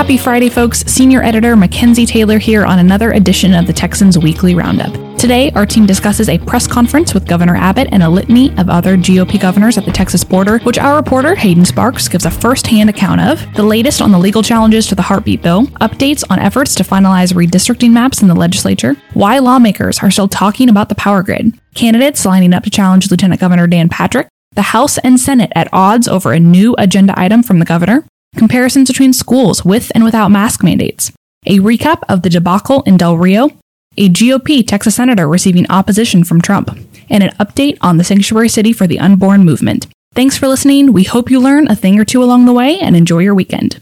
Happy Friday, folks. Senior editor Mackenzie Taylor here on another edition of the Texans Weekly Roundup. Today, our team discusses a press conference with Governor Abbott and a litany of other GOP governors at the Texas border, which our reporter Hayden Sparks gives a first hand account of, the latest on the legal challenges to the heartbeat bill, updates on efforts to finalize redistricting maps in the legislature, why lawmakers are still talking about the power grid, candidates lining up to challenge Lieutenant Governor Dan Patrick, the House and Senate at odds over a new agenda item from the governor, comparisons between schools with and without mask mandates, a recap of the debacle in Del Rio, a GOP Texas senator receiving opposition from Trump, and an update on the sanctuary city for the unborn movement. Thanks for listening. We hope you learn a thing or two along the way and enjoy your weekend.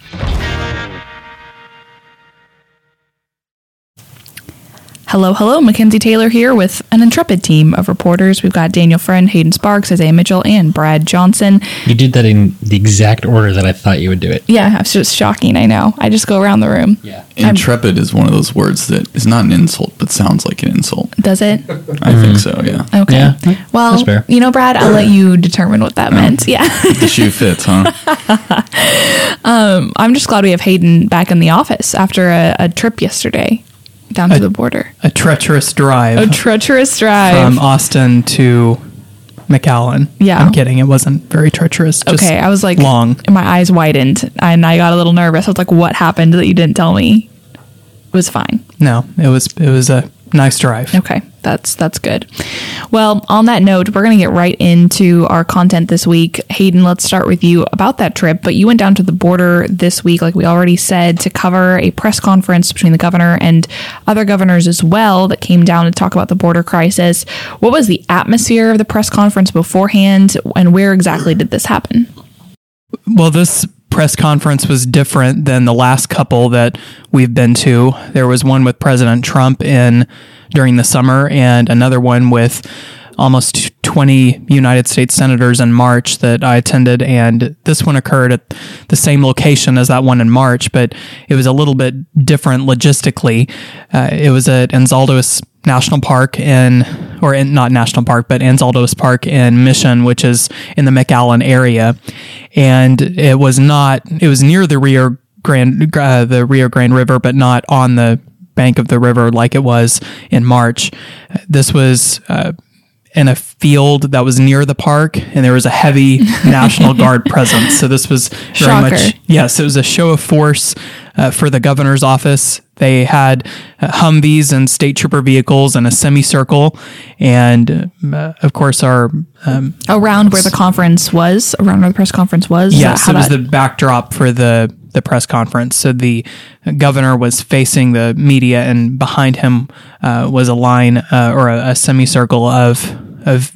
Hello, hello. Mackenzie Taylor here with an intrepid team of reporters. We've got Daniel Friend, Hayden Sparks, Isaiah Mitchell, and Brad Johnson. You did that in the exact order that I thought you would do it. Yeah, it's just shocking. I know. I just go around the room. Yeah. Intrepid is one of those words that is not an insult, but sounds like an insult. Does it? I think mm-hmm. so, yeah. Okay. Yeah, well, you know, Brad, I'll let you determine what that oh. meant. Yeah. The shoe fits, huh? Um, I'm just glad we have Hayden back in the office after a, a trip yesterday down to the border. a treacherous drive A treacherous drive. from Austin to McAllen. Yeah. I'm kidding. It wasn't very treacherous. Just okay, I was like, long. My eyes widened and I got a little nervous. I was like, what happened that you didn't tell me? It was fine. No, it was it was a nice drive. Okay, that's that's good. Well, on that note, we're going to get right into our content this week. Hayden, let's start with you about that trip. But you went down to the border this week, like we already said, to cover a press conference between the governor and other governors as well that came down to talk about the border crisis. What was the atmosphere of the press conference beforehand, and where exactly did this happen? Well, this press conference was different than the last couple that we've been to. There was one with President Trump in during the summer and another one with almost 20 United States senators in March that I attended and this one occurred at the same location as that one in March, but it was a little bit different logistically. Uh, it was at Anzalduas National Park in, or in, not National Park, but Anzalduas Park in Mission, which is in the McAllen area. And it was not, it was near the Rio Grande, uh, the Rio Grande River, but not on the bank of the river like it was in March. This was, uh, in a field that was near the park, and there was a heavy National Guard presence. So this was very Shocker. much yes, it was a show of force uh, for the governor's office. They had uh, Humvees and state trooper vehicles in a semicircle, and uh, of course our um, Around where the conference was, around where the press conference was. Yes, it was that- the backdrop for the the press conference. So the governor was facing the media, and behind him uh, was a line uh, or a, a semicircle of of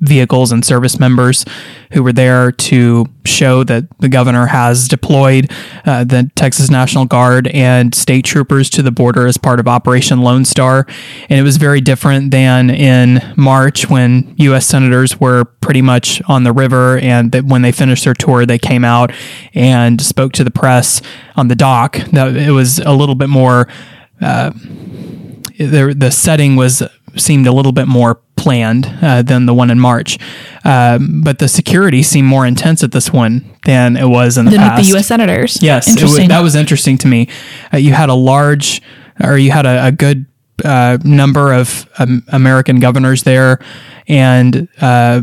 vehicles and service members who were there to show that the governor has deployed uh, the Texas National Guard and state troopers to the border as part of Operation Lone Star. And it was very different than in March when U.S. senators were pretty much on the river. And that when they finished their tour, they came out and spoke to the press on the dock. That it was a little bit more. Uh, the the setting was seemed a little bit more planned uh, than the one in March, um, but the security seemed more intense at this one than it was in the than with past. the U.S. senators. Yes, it wa- that was interesting to me. Uh, you had a large, or you had a, a good uh, number of um, American governors there, and uh,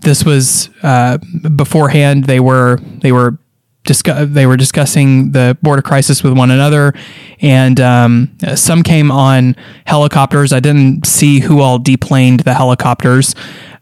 this was uh, beforehand. They were they were discuss they were discussing the border crisis with one another, and um, some came on helicopters. I didn't see who all deplaned the helicopters,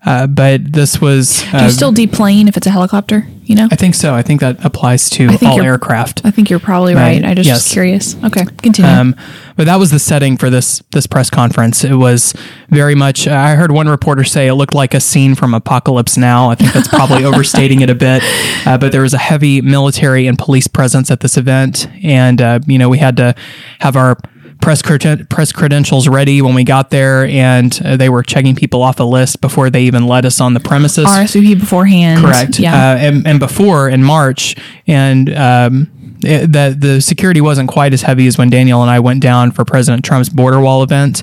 uh, but this was. Do Uh, you still deplane if it's a helicopter? You know, I think so. I think that applies to all aircraft. I think you're probably right. I just Yes. was curious. Okay, continue. Um, but that was the setting for this this press conference. It was very much. I heard one reporter say it looked like a scene from Apocalypse Now. I think that's probably overstating it a bit. Uh, but there was a heavy military and police presence at this event, and uh, you know we had to have our press press credentials ready when we got there, and uh, they were checking people off a list before they even let us on the premises. RSVP beforehand. Correct. Yeah. Uh, and, and before in March, and um, it, the the security wasn't quite as heavy as when Daniel and I went down for President Trump's border wall event.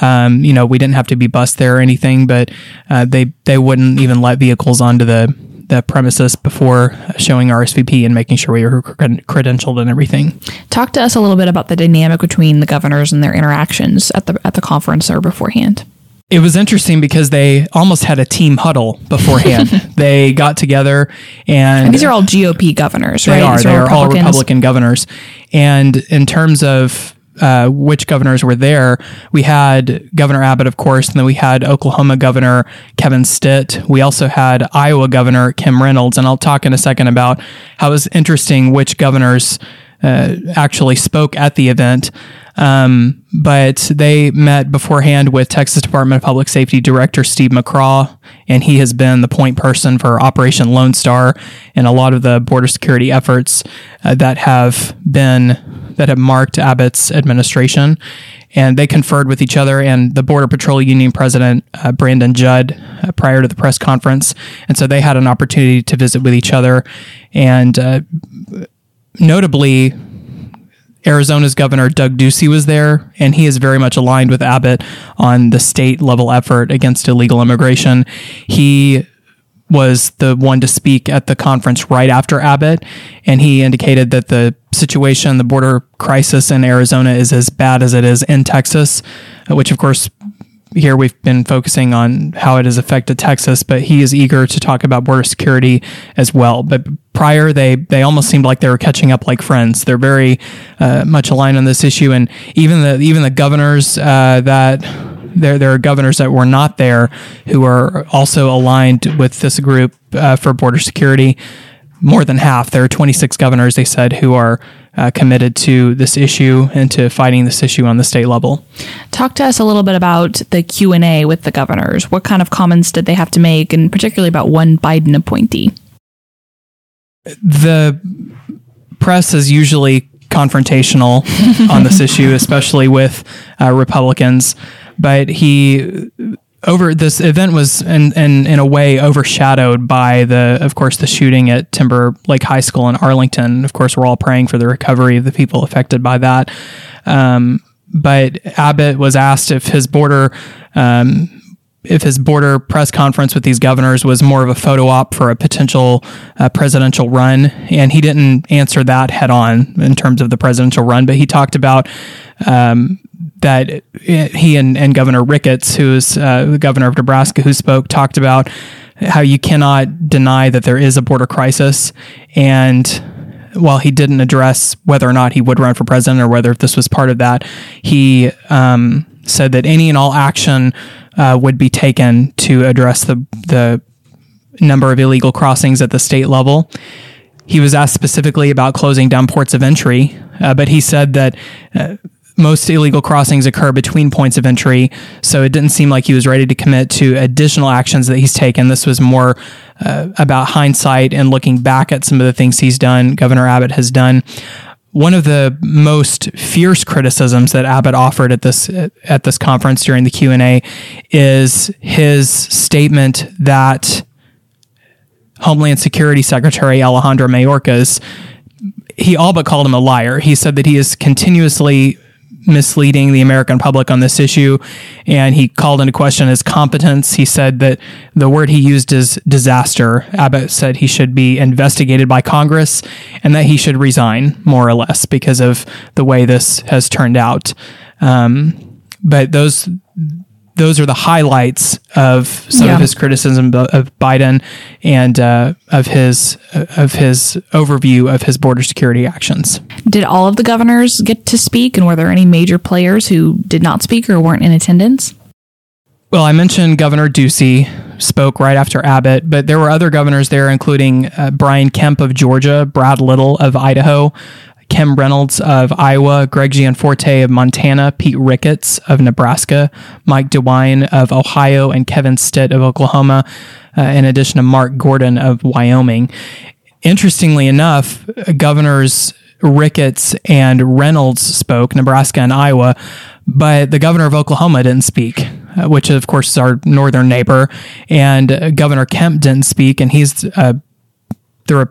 Um, you know, we didn't have to be bussed there or anything, but uh, they they wouldn't even let vehicles onto the the premises before showing RSVP and making sure we were cred- credentialed and everything. Talk to us a little bit about the dynamic between the governors and their interactions at the at the conference or beforehand. It was interesting because they almost had a team huddle beforehand. they got together and, And these are all GOP governors, they right? are These they are all Republican governors. And in terms of uh, which governors were there, we had Governor Abbott, of course, and then we had Oklahoma Governor Kevin Stitt. We also had Iowa Governor Kim Reynolds, and I'll talk in a second about how it was interesting which governors uh, actually spoke at the event. Um, but they met beforehand with Texas Department of Public Safety Director Steve McCraw, and he has been the point person for Operation Lone Star and a lot of the border security efforts uh, that have been that have marked Abbott's administration. And they conferred with each other and the Border Patrol Union President uh, Brandon Judd uh, prior to the press conference, and so they had an opportunity to visit with each other, and uh, notably Arizona's governor Doug Ducey was there, and he is very much aligned with Abbott on the state level effort against illegal immigration. He was the one to speak at the conference right after Abbott, and he indicated that the situation, the border crisis in Arizona, is as bad as it is in Texas, which, of course, here we've been focusing on how it has affected Texas, but he is eager to talk about border security as well. But prior, they they almost seemed like they were catching up like friends. They're very uh, much aligned on this issue, and even the even the governors uh, that there there are governors that were not there who are also aligned with this group uh, for border security. More than half. There are 26 governors, they said, who are uh, committed to this issue and to fighting this issue on the state level. Talk to us a little bit about the Q and A with the governors. What kind of comments did they have to make, and particularly about one Biden appointee? the press is usually confrontational on this issue, especially with uh, Republicans. But he over this event was in, in in a way overshadowed by the of course the shooting at Timber Lake High School in Arlington. Of course, we're all praying for the recovery of the people affected by that. Um, but Abbott was asked if his border um, if his border press conference with these governors was more of a photo op for a potential uh, presidential run, and he didn't answer that head on in terms of the presidential run, but he talked about um, that he and, and Governor Ricketts, who is uh, the governor of Nebraska, who spoke, talked about how you cannot deny that there is a border crisis, and while he didn't address whether or not he would run for president or whether this was part of that, he um, said that any and all action uh, would be taken to address the the number of illegal crossings at the state level. He was asked specifically about closing down ports of entry, uh, but he said that. Most illegal crossings occur between points of entry, so it didn't seem like he was ready to commit to additional actions that he's taken. This was more uh, about hindsight and looking back at some of the things he's done, Governor Abbott has done. One of the most fierce criticisms that Abbott offered at this at this conference during the Q and A is his statement that Homeland Security Secretary Alejandro Mayorkas he all but called him a liar. He said that he is continuously misleading the American public on this issue, and he called into question his competence. He said that the word he used is disaster. Abbott said he should be investigated by Congress and that he should resign, more or less, because of the way this has turned out. Um, but those those are the highlights of some Yeah. of his criticism of- Biden and uh, of his of his overview of his border security actions. Did all of the governors get to speak, and were there any major players who did not speak or weren't in attendance? Well, I mentioned Governor Ducey spoke right after Abbott, but there were other governors there, including uh, Brian Kemp of Georgia, Brad Little of Idaho, Kim Reynolds of Iowa, Greg Gianforte of Montana, Pete Ricketts of Nebraska, Mike DeWine of Ohio, and Kevin Stitt of Oklahoma, uh, in addition to Mark Gordon of Wyoming. Interestingly enough, governors Ricketts and Reynolds spoke, Nebraska and Iowa, but the governor of Oklahoma didn't speak, uh, which of course is our northern neighbor, and Governor Kemp didn't speak, and he's uh, the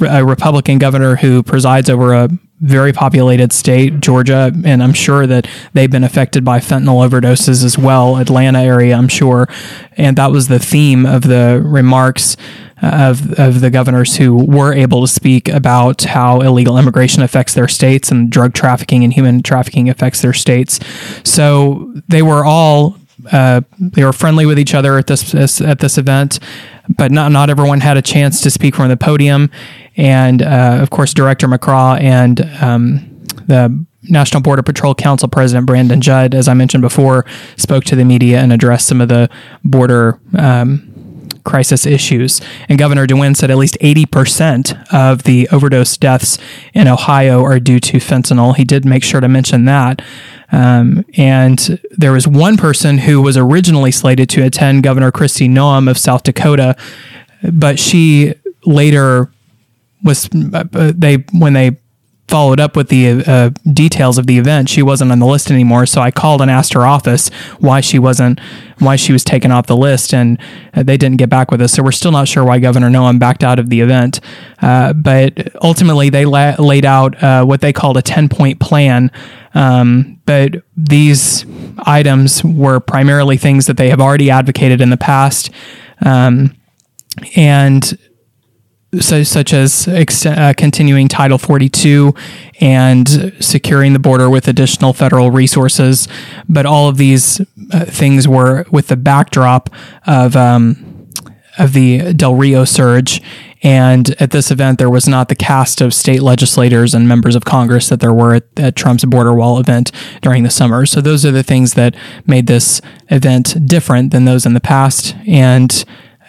a Republican governor who presides over a very populated state, Georgia, and I'm sure that they've been affected by fentanyl overdoses as well, Atlanta area, I'm sure. And that was the theme of the remarks uh, of of the governors who were able to speak about how illegal immigration affects their states and drug trafficking and human trafficking affects their states. So they were all uh, they were friendly with each other at this, this, at this event, but not not everyone had a chance to speak from the podium. And uh, of course, Director McCraw and um, the National Border Patrol Council President Brandon Judd, as I mentioned before, spoke to the media and addressed some of the border. Um, crisis issues. And Governor DeWine said at least 80% of the overdose deaths in Ohio are due to fentanyl. He did make sure to mention that. Um, and there was one person who was originally slated to attend Governor Kristi Noem of South Dakota, but she later was uh, they when they followed up with the uh, details of the event, she wasn't on the list anymore. So I called and asked her office why she wasn't, why she was taken off the list, and uh, they didn't get back with us. So we're still not sure why Governor Noem backed out of the event. Uh, but ultimately, they la- laid out uh, what they called a 10 point plan. Um, but these items were primarily things that they have already advocated in the past. Um, and so, such as ex- uh, continuing Title 42 and securing the border with additional federal resources. But all of these uh, things were with the backdrop of um, of the Del Rio surge. And at this event, there was not the cast of state legislators and members of Congress that there were at, at Trump's border wall event during the summer. So those are the things that made this event different than those in the past. And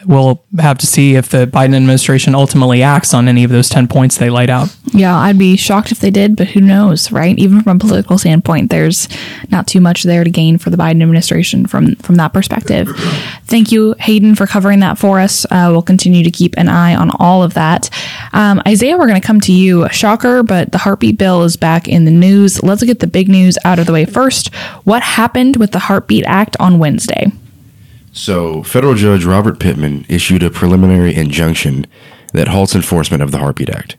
we'll have to see if the Biden administration ultimately acts on any of those 10 points they laid out. Yeah, I'd be shocked if they did, but who knows, right? Even from a political standpoint, there's not too much there to gain for the Biden administration from from that perspective. Thank you, Hayden, for covering that for us. Uh, we'll continue to keep an eye on all of that. Um, Isaiah, we're going to come to you. Shocker, but the heartbeat bill is back in the news. Let's get the big news out of the way first. What happened with the Heartbeat Act on Wednesday? So, federal judge Robert Pittman issued a preliminary injunction that halts enforcement of the Heartbeat Act.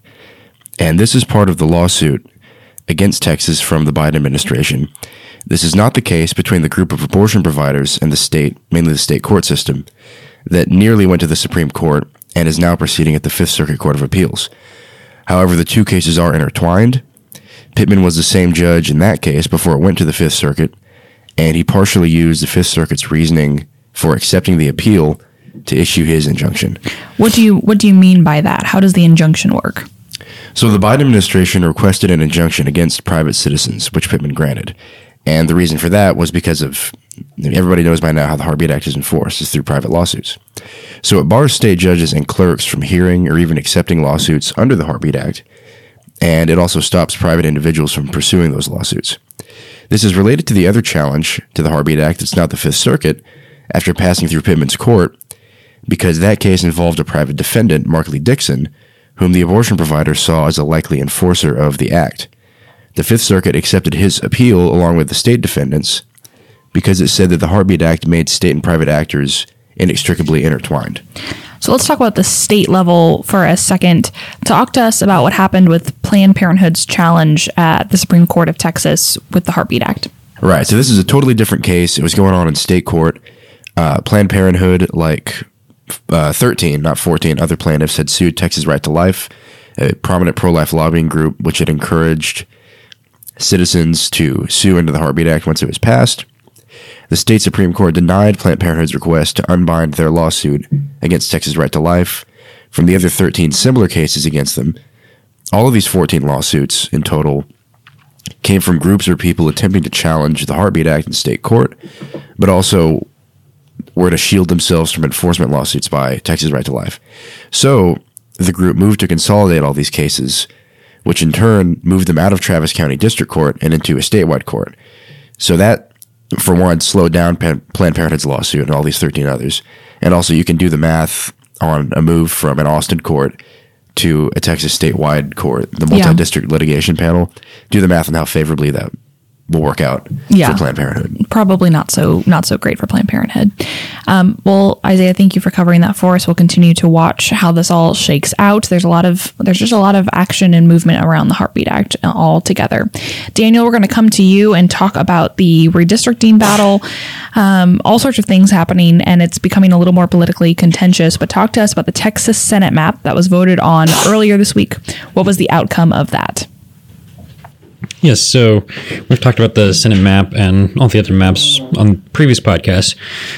And this is part of the lawsuit against Texas from the Biden administration. This is not the case between the group of abortion providers and the state, mainly the state court system, that nearly went to the Supreme Court and is now proceeding at the Fifth Circuit Court of Appeals. However, the two cases are intertwined. Pittman was the same judge in that case before it went to the Fifth Circuit, and he partially used the Fifth Circuit's reasoning for accepting the appeal to issue his injunction. What do you what do you mean by that? How does the injunction work? So the Biden administration requested an injunction against private citizens, which Pittman granted. And the reason for that was because of everybody knows by now how the Heartbeat Act is enforced is through private lawsuits. So it bars state judges and clerks from hearing or even accepting lawsuits under the Heartbeat Act, and it also stops private individuals from pursuing those lawsuits. This is related to the other challenge to the Heartbeat Act. It's not the Fifth Circuit, after passing through Pittman's court because that case involved a private defendant, Mark Lee Dickson, whom the abortion provider saw as a likely enforcer of the act. The Fifth Circuit accepted his appeal along with the state defendants because it said that the Heartbeat Act made state and private actors inextricably intertwined. So let's talk about the state level for a second. Talk to us about what happened with Planned Parenthood's challenge at the Supreme Court of Texas with the Heartbeat Act. Right. So this is a totally different case. It was going on in state court. Uh, Planned Parenthood, like uh, 13, not 14, other plaintiffs had sued Texas Right to Life, a prominent pro life lobbying group which had encouraged citizens to sue under the Heartbeat Act once it was passed. The state Supreme Court denied Planned Parenthood's request to unbind their lawsuit against Texas Right to Life from the other 13 similar cases against them. All of these 14 lawsuits in total came from groups or people attempting to challenge the Heartbeat Act in state court, but also were to shield themselves from enforcement lawsuits by Texas Right to Life. So the group moved to consolidate all these cases, which in turn moved them out of Travis County District Court and into a statewide court. So that, for one, slowed down Planned Parenthood's lawsuit and all these 13 others. And also, you can do the math on a move from an Austin court to a Texas statewide court, the multi district yeah. litigation panel. Do the math on how favorably that will work out Yeah. for Planned Parenthood. probably not so not so great for Planned Parenthood. Um, well, Isaiah, thank you for covering that for us. We'll continue to watch how this all shakes out. There's a lot of there's just a lot of action and movement around the Heartbeat Act all together. Daniel, we're going to come to you and talk about the redistricting battle, um, all sorts of things happening, and it's becoming a little more politically contentious. But talk to us about the Texas Senate map that was voted on earlier this week. What was the outcome of that? Yes, so we've talked about the Senate map and all the other maps on previous podcasts.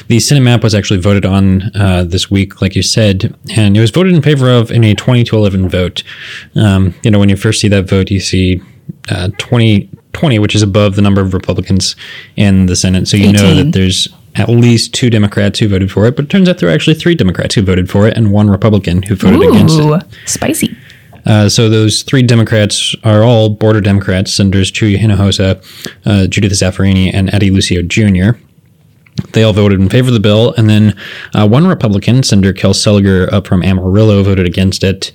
The Senate map was actually voted on uh, this week, like you said, and it was voted in favor of in a 20 to 11 vote. Um, you know, when you first see that vote, you see uh, 20, 20, which is above the number of Republicans in the Senate. So you know that there's at least two Democrats who voted for it, but it turns out there were actually three Democrats who voted for it and one Republican who voted against it. Spicy. Uh, so those three Democrats are all border Democrats: Senators Chuy Hinojosa, uh, Judith Zaffirini, and Eddie Lucio Jr. They all voted in favor of the bill, and then uh, one Republican, Senator Kel Seliger, up from Amarillo, voted against it.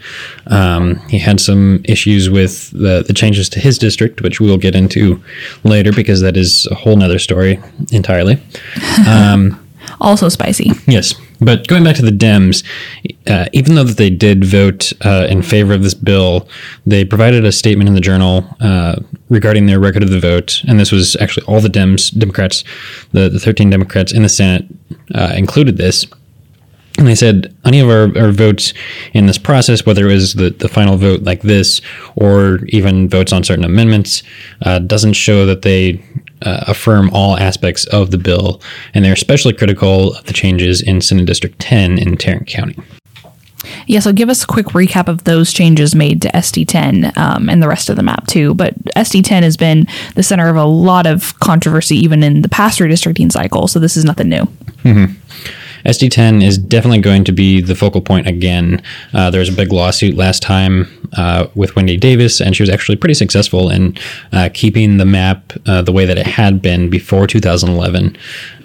Um, he had some issues with the, the changes to his district, which we'll get into later because that is a whole nother story entirely. Also spicy. Yes, but going back to the Dems, uh, even though that they did vote uh, in favor of this bill, they provided a statement in the Journal uh, regarding their record of the vote, and this was actually all the Dems, Democrats, the, the 13 Democrats in the Senate uh, included this. And they said any of our, our votes in this process, whether it was the, the final vote like this or even votes on certain amendments, uh, doesn't show that they uh, affirm all aspects of the bill. And they're especially critical of the changes in Senate District 10 in Tarrant County. Yeah, so give us a quick recap of those changes made to SD10 um, and the rest of the map too. But SD10 has been the center of a lot of controversy even in the past redistricting cycle, so this is nothing new. SD10 is definitely going to be the focal point again. Uh, there was a big lawsuit last time uh, with Wendy Davis, and she was actually pretty successful in uh, keeping the map uh, the way that it had been before 2011.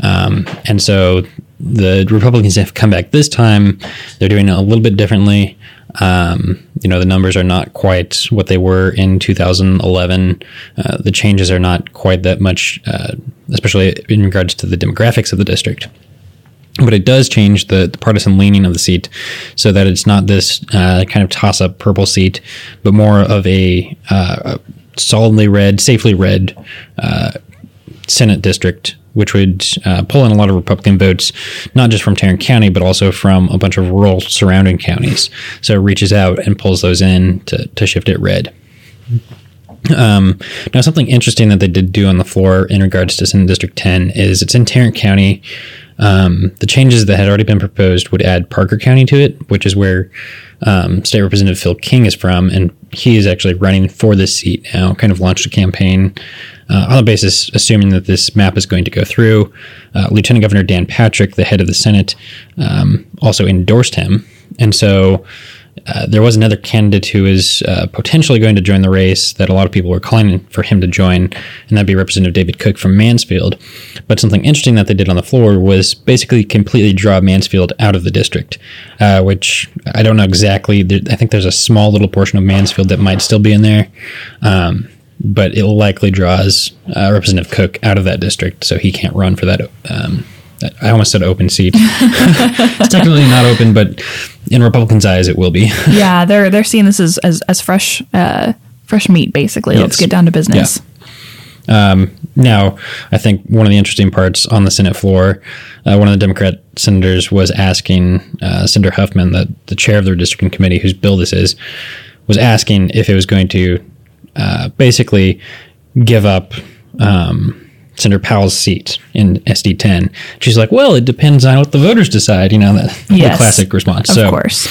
Um, and so the Republicans have come back this time. They're doing it a little bit differently. Um, you know, the numbers are not quite what they were in 2011. Uh, the changes are not quite that much, uh, especially in regards to the demographics of the district but it does change the, the partisan leaning of the seat so that it's not this uh, kind of toss up purple seat, but more of a, uh, a solidly red, safely red uh, Senate district, which would uh, pull in a lot of Republican votes, not just from Tarrant County, but also from a bunch of rural surrounding counties. So it reaches out and pulls those in to, to shift it red. Um, now, something interesting that they did do on the floor in regards to Senate District 10 is it's in Tarrant County. Um, the changes that had already been proposed would add Parker County to it, which is where um, State Representative Phil King is from, and he is actually running for this seat now. Kind of launched a campaign uh, on the basis, assuming that this map is going to go through. Uh, Lieutenant Governor Dan Patrick, the head of the Senate, um, also endorsed him, and so uh, there was another candidate who is uh, potentially going to join the race that a lot of people were calling for him to join, and that'd be Representative David Cook from Mansfield. But something interesting that they did on the floor was basically completely draw Mansfield out of the district, uh, which I don't know exactly. I think there's a small little portion of Mansfield that might still be in there. Um, but it likely draws uh, Representative Cook out of that district, so he can't run for that. Um, I almost said open seat. it's technically not open, but in Republicans' eyes, it will be. yeah, they're they're seeing this as as, as fresh uh, fresh meat basically. Let's get down to business. Now, I think one of the interesting parts on the Senate floor, uh, one of the Democrat senators was asking uh, Senator Huffman, the, the chair of the redistricting committee, whose bill this is, was asking if it was going to uh, basically give up um, Senator Powell's seat in SD 10. She's like, well, it depends on what the voters decide. You know, that the Yes. classic response. Of so course.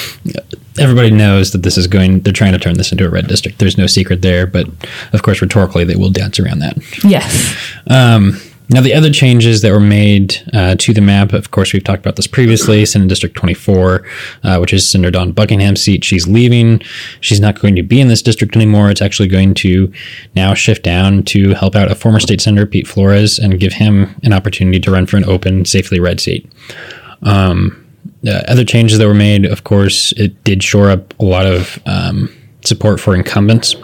everybody knows that this is going, they're trying to turn this into a red district. There's no secret there, but of course, rhetorically, they will dance around that. Yes. Um, Now, the other changes that were made uh, to the map, of course, we've talked about this previously. Senate District 24, uh, which is Senator Dawn Buckingham's seat, she's leaving. She's not going to be in this district anymore. It's actually going to now shift down to help out a former state senator, Pete Flores, and give him an opportunity to run for an open, safely red seat. Um, uh, other changes that were made, of course, it did shore up a lot of um, support for incumbents.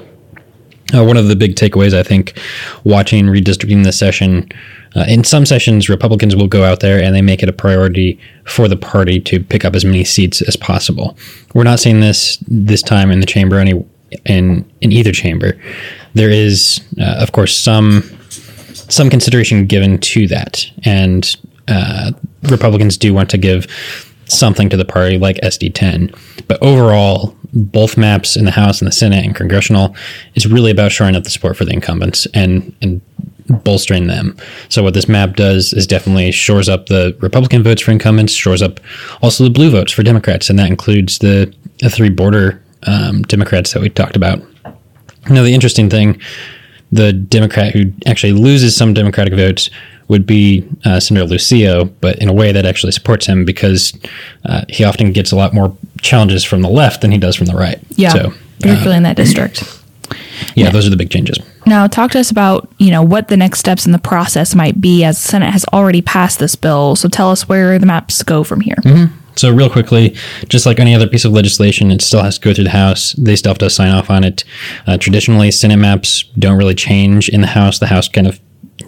Uh, one of the big takeaways, I think, watching redistricting this session, uh, in some sessions, Republicans will go out there and they make it a priority for the party to pick up as many seats as possible. We're not seeing this this time in the chamber, any in in either chamber. There is, uh, of course, some some consideration given to that, and uh, Republicans do want to give something to the party like SD10. But overall, both maps in the House and the Senate and congressional is really about shoring up the support for the incumbents and and bolstering them. So what this map does is definitely shores up the Republican votes for incumbents, shores up also the blue votes for Democrats, and that includes the, the three border um, Democrats that we talked about. Now the interesting thing, the Democrat who actually loses some Democratic votes would be uh, Senator Lucio, but in a way that actually supports him because uh, he often gets a lot more challenges from the left than he does from the right. Yeah, So, particularly in that district. yeah, those are the big changes. Now, talk to us about you know what the next steps in the process might be, as the Senate has already passed this bill. So tell us where the maps go from here. So, real quickly, just like any other piece of legislation, it still has to go through the House. They still have to sign off on it. Uh, traditionally, Senate maps don't really change in the House. The House kind of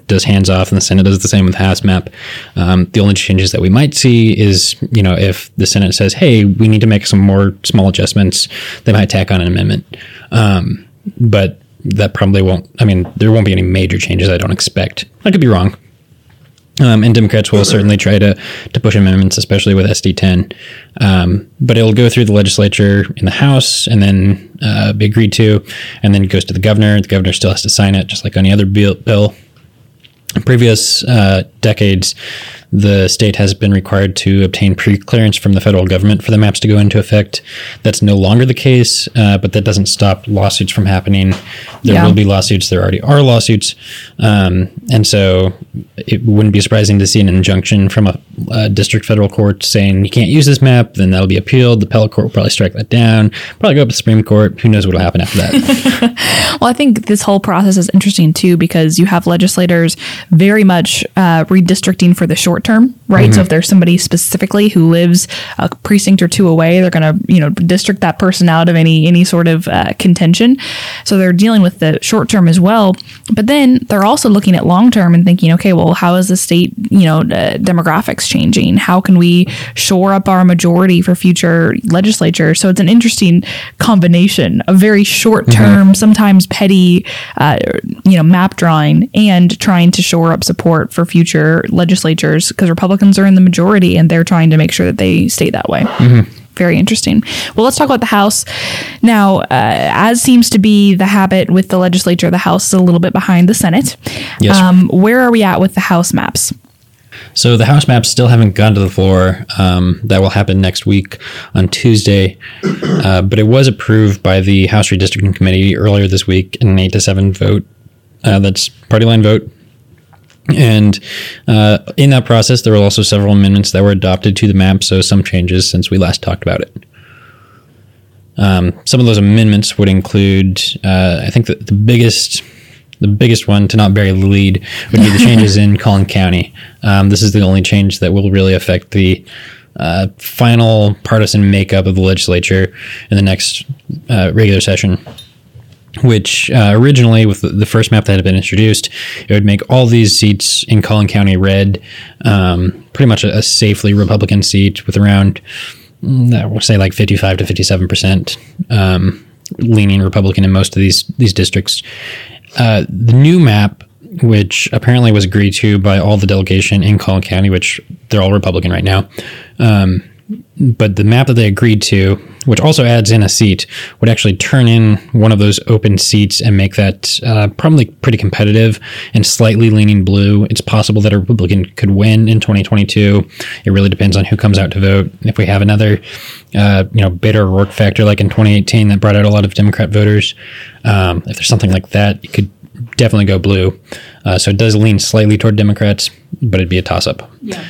does hands off, and the Senate does the same with the House map. Um, the only changes that we might see is, you know, if the Senate says, "Hey, we need to make some more small adjustments," they might tack on an amendment. Um, but that probably won't. I mean, there won't be any major changes. I don't expect. I could be wrong. Um, and Democrats will certainly try to, to push amendments, especially with SD10. Um, but it'll go through the legislature in the House and then uh, be agreed to, and then it goes to the governor. The governor still has to sign it, just like any other bill. bill. In previous uh, decades, the state has been required to obtain pre-clearance from the federal government for the maps to go into effect. That's no longer the case, uh, but that doesn't stop lawsuits from happening. There Yeah. will be lawsuits. There already are lawsuits, um, and so it wouldn't be surprising to see an injunction from a, a district federal court saying you can't use this map. Then that'll be appealed. The appellate court will probably strike that down. Probably go up to the Supreme Court. Who knows what will happen after that? Well, I think this whole process is interesting too because you have legislators very much uh, redistricting for the short term, right? So if there's somebody specifically who lives a precinct or two away, they're going to you know district that person out of any any sort of uh, contention. So they're dealing with the short term as well, but then they're also looking at long term and thinking, okay, well, how is the state you know uh, demographics changing? How can we shore up our majority for future legislature? So it's an interesting combination of very short term, sometimes petty, uh, you know, map drawing and trying to shore up support for future legislatures because Republicans are in the majority and they're trying to make sure that they stay that way. Very interesting. Well, let's talk about the House. Now, uh, as seems to be the habit with the legislature, the House is a little bit behind the Senate. Yes. Um, where are we at with the House maps? So the House maps still haven't gone to the floor. Um, that will happen next week on Tuesday, uh, but it was approved by the House Redistricting Committee earlier this week in an eight to seven vote. Uh, that's party line vote. And uh, in that process, there were also several amendments that were adopted to the map, so some changes since we last talked about it. Um, some of those amendments would include, uh, I think, the, the biggest, the biggest one to not bury the lead would be the changes in Collin County. Um, this is the only change that will really affect the uh, final partisan makeup of the legislature in the next uh, regular session which uh, originally with the, first map that had been introduced, it would make all these seats in Collin County red, um, pretty much a, a safely Republican seat with around, mm, I would say like 55 to 57 percent um, leaning Republican in most of these these districts. Uh, the new map, which apparently was agreed to by all the delegation in Collin County, which they're all Republican right now. Um, but the map that they agreed to, which also adds in a seat, would actually turn in one of those open seats and make that uh, probably pretty competitive and slightly leaning blue. It's possible that a Republican could win in 2022. It really depends on who comes out to vote. If we have another, uh, you know, Beto O'Rourke factor like in 2018 that brought out a lot of Democrat voters, um, if there's something like that, it could definitely go blue. Uh, so it does lean slightly toward Democrats, but it'd be a toss up. Yeah.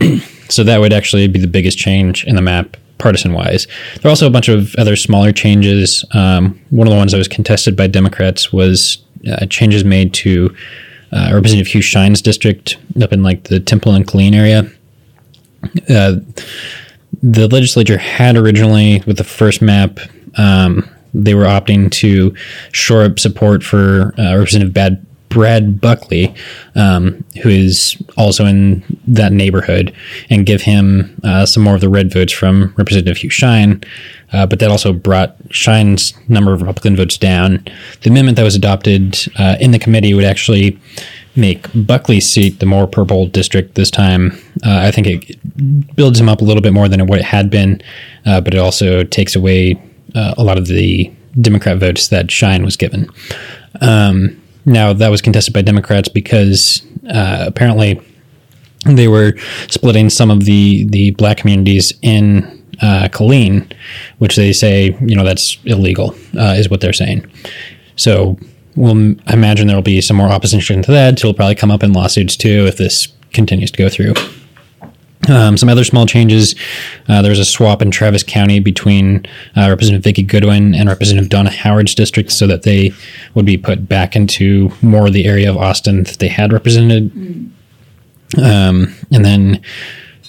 So that would actually be the biggest change in the map, partisan wise. There are also a bunch of other smaller changes. Um, one of the ones that was contested by Democrats was uh, changes made to uh, Representative Hugh Shine's district up in like the Temple and Killeen area. Uh, the legislature had originally, with the first map, um, they were opting to shore up support for uh, Representative Bad. Brad Buckley, um, who is also in that neighborhood, and give him uh, some more of the red votes from Representative Hugh Shine. Uh, but that also brought Shine's number of Republican votes down. The amendment that was adopted uh, in the committee would actually make Buckley's seat the more purple district this time. Uh, I think it builds him up a little bit more than what it had been, uh, but it also takes away uh, a lot of the Democrat votes that Shine was given. Um, now, that was contested by Democrats because uh, apparently they were splitting some of the, the black communities in uh, Killeen, which they say, you know, that's illegal, uh, is what they're saying. So we'll imagine there'll be some more opposition to that. It'll probably come up in lawsuits too if this continues to go through. Um, some other small changes. Uh, there was a swap in Travis County between uh, Representative Vicki Goodwin and Representative Donna Howard's district so that they would be put back into more of the area of Austin that they had represented. Um, and then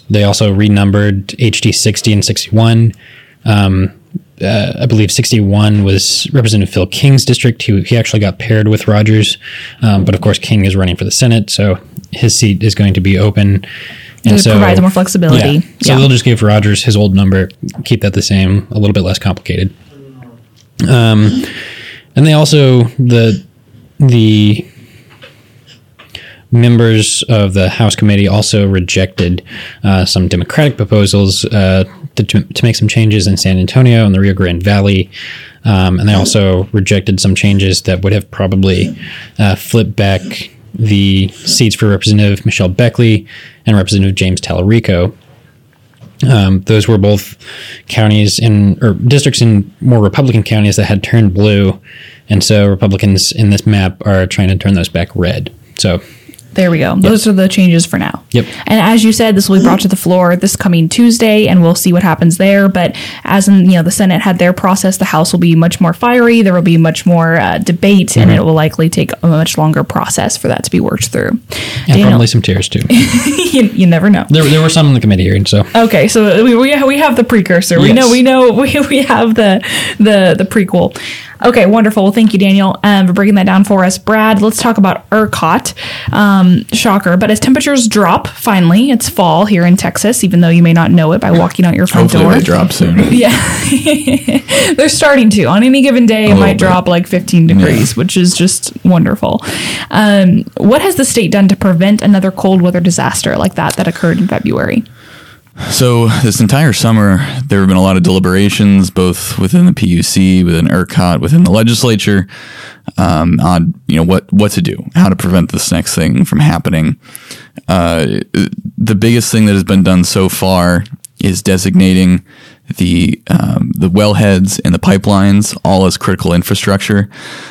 they also renumbered HD 60 and 61. Um, uh, I believe 61 was Representative Phil King's district. He, he actually got paired with Rogers. Um, but of course, King is running for the Senate, so his seat is going to be open. And it provides more flexibility. Yeah. So Yeah. they'll just give Rogers his old number, keep that the same, a little bit less complicated. Um, and they also the the members of the House committee also rejected uh, some Democratic proposals uh, to, to make some changes in San Antonio and the Rio Grande Valley. Um, and they also rejected some changes that would have probably uh, flipped back the seats for Representative Michelle Beckley and Representative James Tallarico. Um, those were both counties in or districts in more Republican counties that had turned blue, and so Republicans in this map are trying to turn those back red. So There we go. Those are the changes for now. Yep. And as you said, this will be brought to the floor this coming Tuesday, and we'll see what happens there. But as in, you know, the Senate had their process, the House will be much more fiery. There will be much more uh, debate, and it will likely take a much longer process for that to be worked through. and Daniel, probably some tears too. you, you never know. there, there were some in the committee hearing, so Okay, so we, we, we have the precursor. We know we know we, we have the the the prequel. Okay, wonderful. Well, thank you, Daniel, um, for breaking that down for us. Brad, let's talk about ERCOT. Um, shocker, but as temperatures drop, finally, it's fall here in Texas, even though you may not know it by walking out your front Hopefully door. they drop soon. Yeah, they're starting to. On any given day, it might bit. drop like 15 degrees, which is just wonderful. Um, what has the state done to prevent another cold weather disaster like that that occurred in February? So this entire summer, there have been a lot of deliberations, both within the PUC, within ERCOT, within the legislature, um, on you know what what to do, how to prevent this next thing from happening. Uh, the biggest thing that has been done so far is designating the um, the wellheads and the pipelines all as critical infrastructure.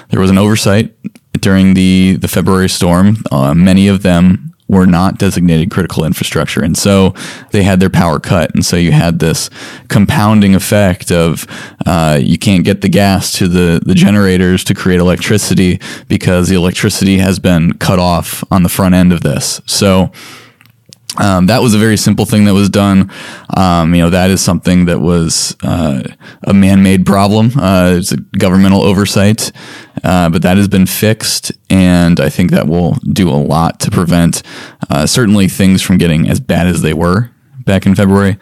There was an oversight during the the February storm. Uh, many of them were not designated critical infrastructure, and so they had their power cut. And so you had this compounding effect of uh, you can't get the gas to the the generators to create electricity because the electricity has been cut off on the front end of this. So. Um, that was a very simple thing that was done. Um, you know, that is something that was uh, a man-made problem. Uh, it's a governmental oversight, uh, but that has been fixed, and I think that will do a lot to prevent uh, certainly things from getting as bad as they were back in February.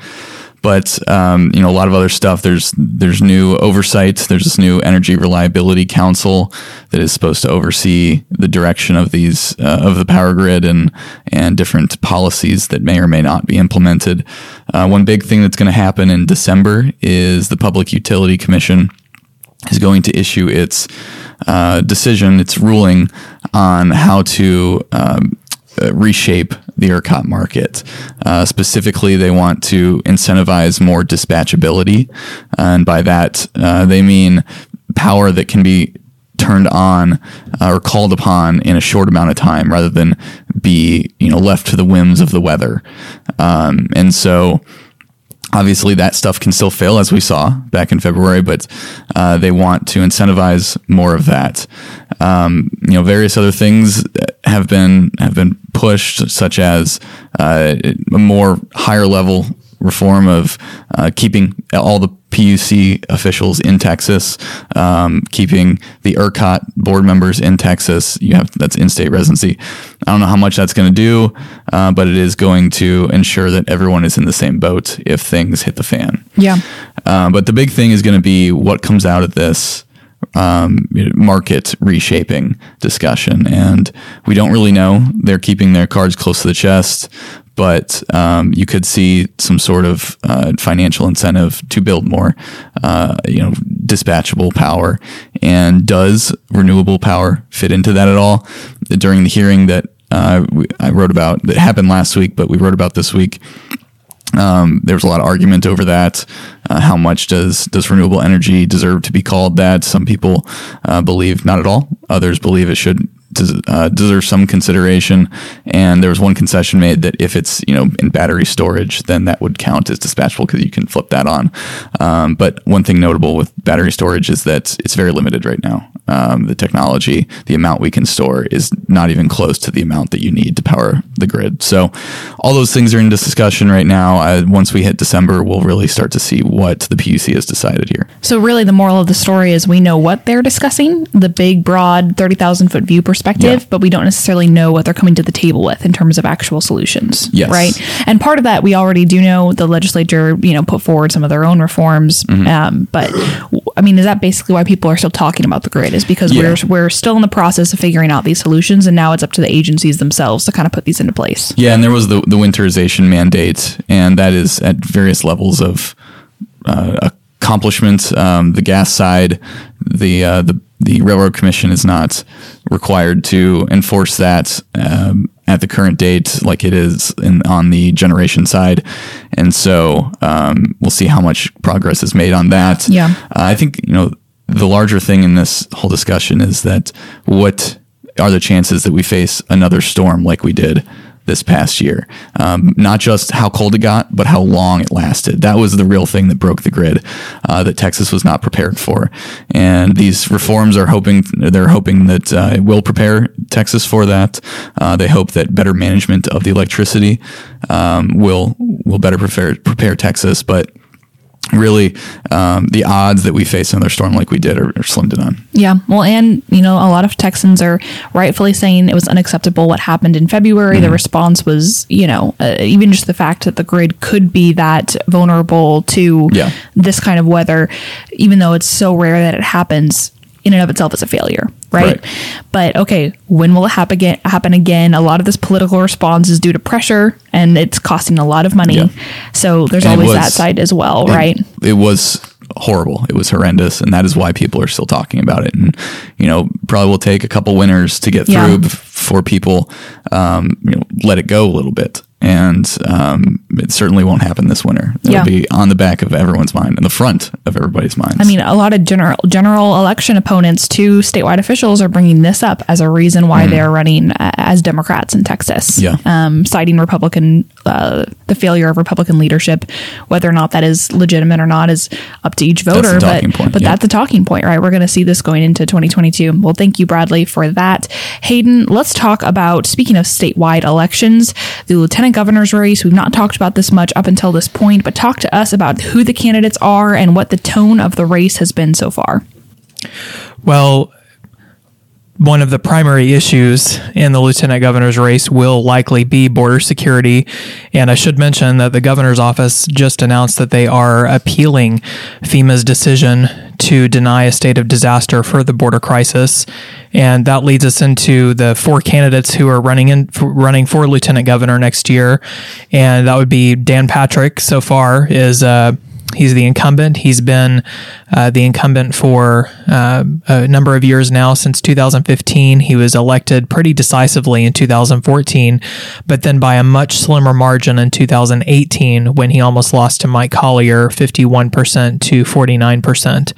But um, you know, a lot of other stuff. There's there's new oversight. There's this new Energy Reliability Council that is supposed to oversee the direction of these uh, of the power grid and and different policies that may or may not be implemented. Uh, one big thing that's going to happen in December is the Public Utility Commission is going to issue its uh, decision, its ruling on how to um, uh, reshape the ERCOT market. Uh, specifically, they want to incentivize more dispatchability, and by that uh, they mean power that can be turned on uh, or called upon in a short amount of time, rather than be you know left to the whims of the weather. Um, and so obviously that stuff can still fail as we saw back in February, but uh, they want to incentivize more of that. Um, you know, various other things have been have been pushed, such as uh, a more higher level reform of uh, keeping all the PUC officials in Texas, um, keeping the ERCOT board members in Texas. You have that's in-state residency. I don't know how much that's going to do, uh, but it is going to ensure that everyone is in the same boat if things hit the fan. Yeah. Uh, but the big thing is going to be what comes out of this um, market reshaping discussion. And we don't really know. They're keeping their cards close to the chest, but um, you could see some sort of uh, financial incentive to build more, uh, you know, dispatchable power. And does renewable power fit into that at all? During the hearing that uh, I wrote about that happened last week, but we wrote about this week. Um, there was a lot of argument over that. Uh, how much does does renewable energy deserve to be called that? Some people uh, believe not at all. Others believe it should des- uh, deserve some consideration. And there was one concession made that if it's you know in battery storage, then that would count as dispatchable because you can flip that on. Um, but one thing notable with battery storage is that it's very limited right now. Um, the technology, the amount we can store is not even close to the amount that you need to power the grid. So all those things are in discussion right now. Uh, once we hit December, we'll really start to see what the PUC has decided here. So really, the moral of the story is we know what they're discussing, the big, broad, thirty thousand foot view perspective, Yeah. but we don't necessarily know what they're coming to the table with in terms of actual solutions. Yes. Right. And part of that we already do know. The legislature, you know, put forward some of their own reforms. Mm-hmm. Um, but I mean, is that basically why people are still talking about the grid? Is because Yeah. we're we're still in the process of figuring out these solutions, and now it's up to the agencies themselves to kind of put these into place. Yeah, and there was the the winterization mandate, and that is at various levels of uh, accomplishment. Um, the gas side, the uh, the the railroad commission is not required to enforce that um, at the current date, like it is in, on the generation side, and so um, we'll see how much progress is made on that. Yeah. Uh, I think you know the larger thing in this whole discussion is that what are the chances that we face another storm like we did this past year? Um, not just how cold it got, but how long it lasted. That was the real thing that broke the grid uh, that Texas was not prepared for. And these reforms are hoping they're hoping that uh, it will prepare Texas for that. Uh, they hope that better management of the electricity um, will will better prepare prepare Texas, but really um, the odds that we face another storm like we did are, are slim to none. Yeah. Well, and, you know, a lot of Texans are rightfully saying it was unacceptable what happened in February. Mm-hmm. The response was, you know, uh, even just the fact that the grid could be that vulnerable to Yeah. this kind of weather, even though it's so rare that it happens in and of itself is a failure. Right? Right. But okay, when will it happen again? Happen again? A lot of this political response is due to pressure, and it's costing a lot of money. Yeah. So there's And always was- that side as well, right? It, it was horrible. It was horrendous, and that is why people are still talking about it. And you know, probably will take a couple winters to get Yeah. through bef- before people, um, you know, let it go a little bit. And um, it certainly won't happen this winter. It'll Yeah. be on the back of everyone's mind, in the front of everybody's minds. I mean, a lot of general general election opponents to statewide officials are bringing this up as a reason why they're running uh, as Democrats in Texas. Yeah. um, citing Republican uh, the failure of Republican leadership, whether or not that is legitimate or not is up to each voter. but point, but yeah. that's a talking point, right? We're going to see this going into 2022. Well, thank you, Bradley, for that. Hayden, let's talk about speaking of statewide elections, the lieutenant governor's race. We've not talked about this much up until this point, but talk to us about who the candidates are and what the tone of the race has been so far. Well, one of the primary issues in the lieutenant governor's race will likely be border security. And I should mention that the governor's office just announced that they are appealing FEMA's decision to deny a state of disaster for the border crisis. And that leads us into the four candidates who are running in running for lieutenant governor next year. And that would be Dan Patrick so far is uh, He's the incumbent. He's been uh, the incumbent for uh, a number of years now, since 2015. He was elected pretty decisively in 2014, but then by a much slimmer margin in 2018 when he almost lost to Mike Collier, 51% to 49%.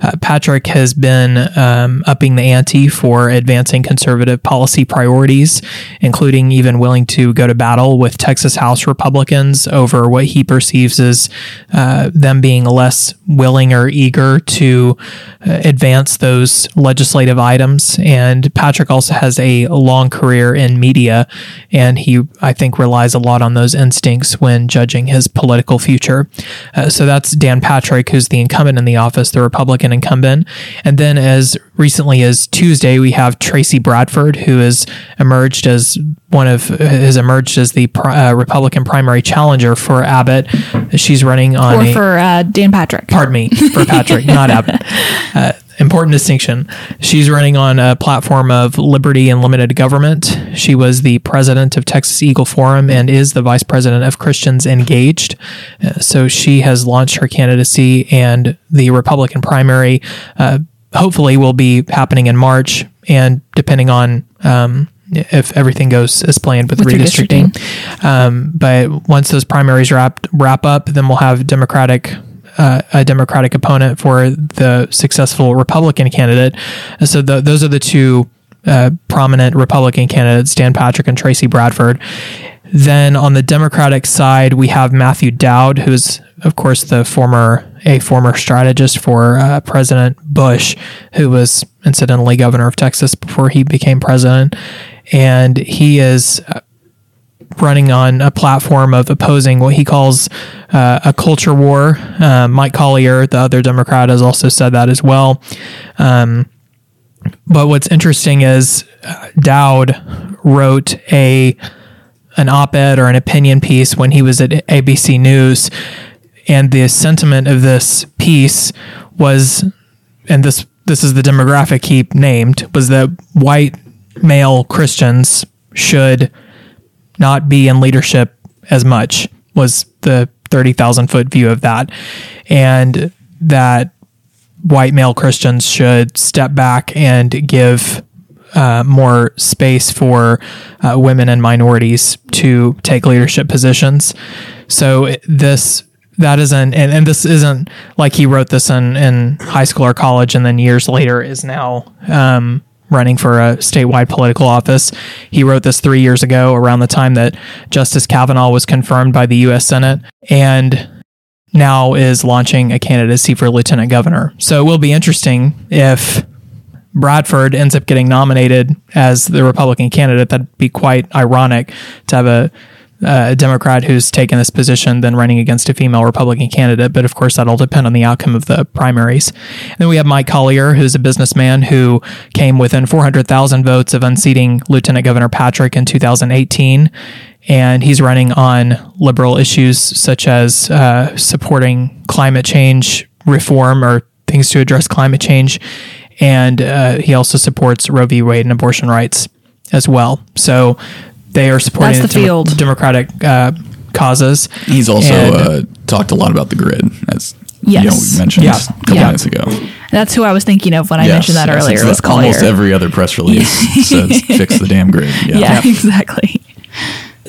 Uh, Patrick has been um, upping the ante for advancing conservative policy priorities, including even willing to go to battle with Texas House Republicans over what he perceives as them being less willing or eager to uh, advance those legislative items. And Patrick also has a long career in media, and he, I think, relies a lot on those instincts when judging his political future. Uh, so that's Dan Patrick, who's the incumbent in the office, the Republican incumbent. And then as recently as Tuesday, we have Trayce Bradford, who has emerged as one of has emerged as the uh, Republican primary challenger for Abbott. She's running on or a, for uh, Dan Patrick. Pardon me, for Patrick, not Abbott. Uh, important distinction. She's running on a platform of liberty and limited government. She was the president of Texas Eagle Forum and is the vice president of Christians Engaged. Uh, so she has launched her candidacy, and the Republican primary uh, hopefully will be happening in March. And depending on um, if everything goes as planned with, With redistricting. Um, but once those primaries wrap wrap up, then we'll have Democratic. Uh, a Democratic opponent for the successful Republican candidate. And So the, those are the two uh, prominent Republican candidates, Dan Patrick and Trayce Bradford. Then on the Democratic side, we have Matthew Dowd, who's of course the former a former strategist for uh, President Bush, who was incidentally governor of Texas before he became president, and he is uh, running on a platform of opposing what he calls uh, a culture war. Uh, Mike Collier, the other Democrat, has also said that as well. Um, but what's interesting is uh, Dowd wrote a an op-ed or an opinion piece when he was at ABC News, and the sentiment of this piece was, and this this is the demographic he named, was that white male Christians should not be in leadership as much was the 30,000 foot view of that. And that white male Christians should step back and give uh, more space for uh, women and minorities to take leadership positions. So this that isn't and, and this isn't like he wrote this in, in high school or college and then years later is now um, running for a statewide political office. He wrote this three years ago around the time that Justice Kavanaugh was confirmed by the U.S. Senate and now is launching a candidacy for lieutenant governor. So it will be interesting if Bradford ends up getting nominated as the Republican candidate. That'd be quite ironic to have a, a Democrat who's taken this position then running against a female Republican candidate. But of course, that'll depend on the outcome of the primaries. And then we have Mike Collier, who's a businessman who came within 400,000 votes of unseating Lieutenant Governor Patrick in 2018 and he's running on liberal issues such as uh, supporting climate change reform or things to address climate change. And uh, he also supports Roe v. Wade and abortion rights as well. So they are supporting That's the Demo- field. Democratic uh, causes. He's also And- uh, talked a lot about the grid, as Yes. you know, we mentioned Yeah. a couple Yeah. minutes ago. That's who I was thinking of when I mentioned that yes, earlier. it's Was the- Collier. almost every other press release says "fix the damn grid." Yeah. yeah, exactly.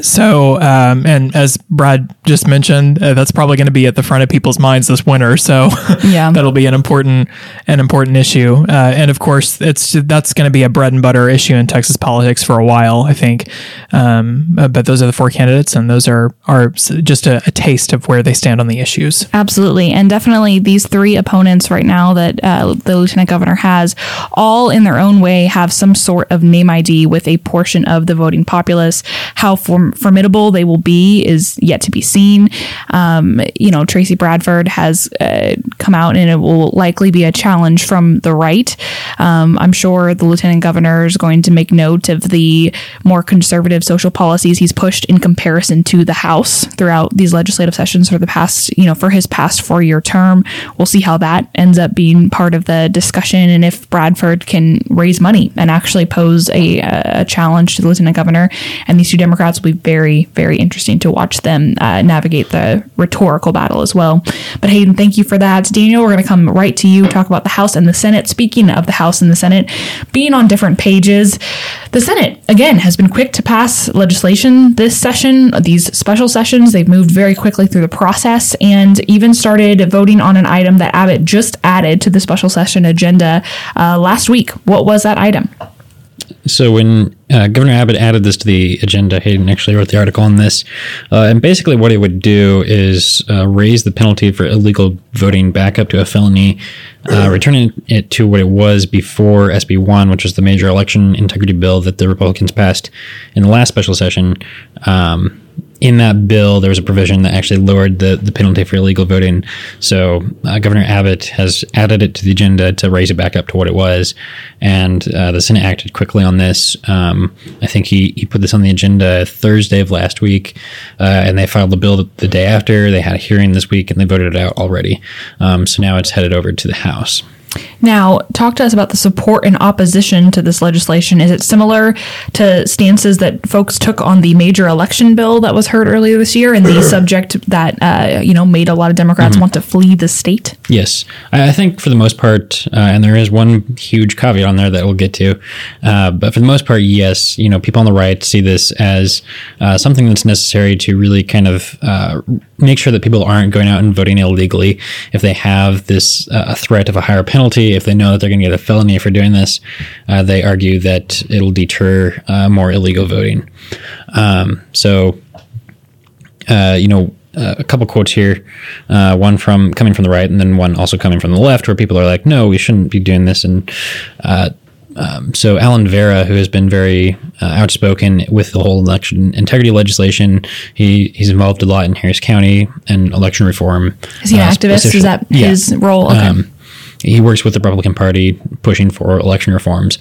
So, um, and as Brad just mentioned, uh, that's probably going to be at the front of people's minds this winter. So, Yeah. that'll be an important, an important issue. Uh, and of course, it's that's going to be a bread and butter issue in Texas politics for a while, I think. Um, uh, but those are the four candidates, and those are are just a, a taste of where they stand on the issues. Absolutely. And definitely these three opponents right now that uh, the lieutenant governor has, all in their own way, have some sort of name ID with a portion of the voting populace. How form- formidable they will be is yet to be seen. Um, you know, Trayce Bradford has uh, come out and it will likely be a challenge from the right. Um, I'm sure the lieutenant governor is going to make note of the more conservative social policies he's pushed in comparison to the House throughout these legislative sessions for the past, you know, for his past four year term. We'll see how that ends up being part of the discussion and if Bradford can raise money and actually pose a, a challenge to the lieutenant governor. And these two Democrats will be very, very interesting to watch them uh, navigate the rhetorical battle as well. But Hayden, thank you for that. Daniel, we're going to come right to you, talk about the House and the Senate. Speaking of the House and the Senate being on different pages, the Senate, again, has been quick to pass legislation this session, these special sessions. They've moved very quickly through the process and even started voting on an item that Abbott just added to the special session agenda uh, last week. What was that item? So when uh, Governor Abbott added this to the agenda, Hayden actually wrote the article on this, uh, and basically what it would do is uh, raise the penalty for illegal voting back up to a felony, uh, returning it to what it was before SB one, which was the major election integrity bill that the Republicans passed in the last special session. Um, in that bill, there was a provision that actually lowered the, the penalty for illegal voting. So uh, Governor Abbott has added it to the agenda to raise it back up to what it was. And uh, the Senate acted quickly on this. Um, I think he, he put this on the agenda Thursday of last week, uh, and they filed the bill the, day after. They had a hearing this week, and they voted it out already. Um, so now it's headed over to the House. Now, talk to us about the support and opposition to this legislation. Is it similar to stances that folks took on the major election bill that was heard earlier this year and the subject that uh, you know made a lot of Democrats mm-hmm. want to flee the state? Yes, I think for the most part, uh, and there is one huge caveat on there that we'll get to, uh, but for the most part, yes, you know, people on the right see this as uh, something that's necessary to really kind of uh, make sure that people aren't going out and voting illegally. If they have this uh, threat of a higher penalty if they know that they're going to get a felony for doing this uh, they argue that it'll deter uh, more illegal voting. Um, so uh, you know uh, a couple quotes here uh, one from coming from the right and then one also coming from the left where people are like no we shouldn't be doing this. And um, so Alan Vera, who has been very uh, outspoken with the whole election integrity legislation, he he's involved a lot in Harris County and election reform. Is he an uh, activist? Is that yeah. his role? Okay. Um, he works with the Republican Party pushing for election reforms.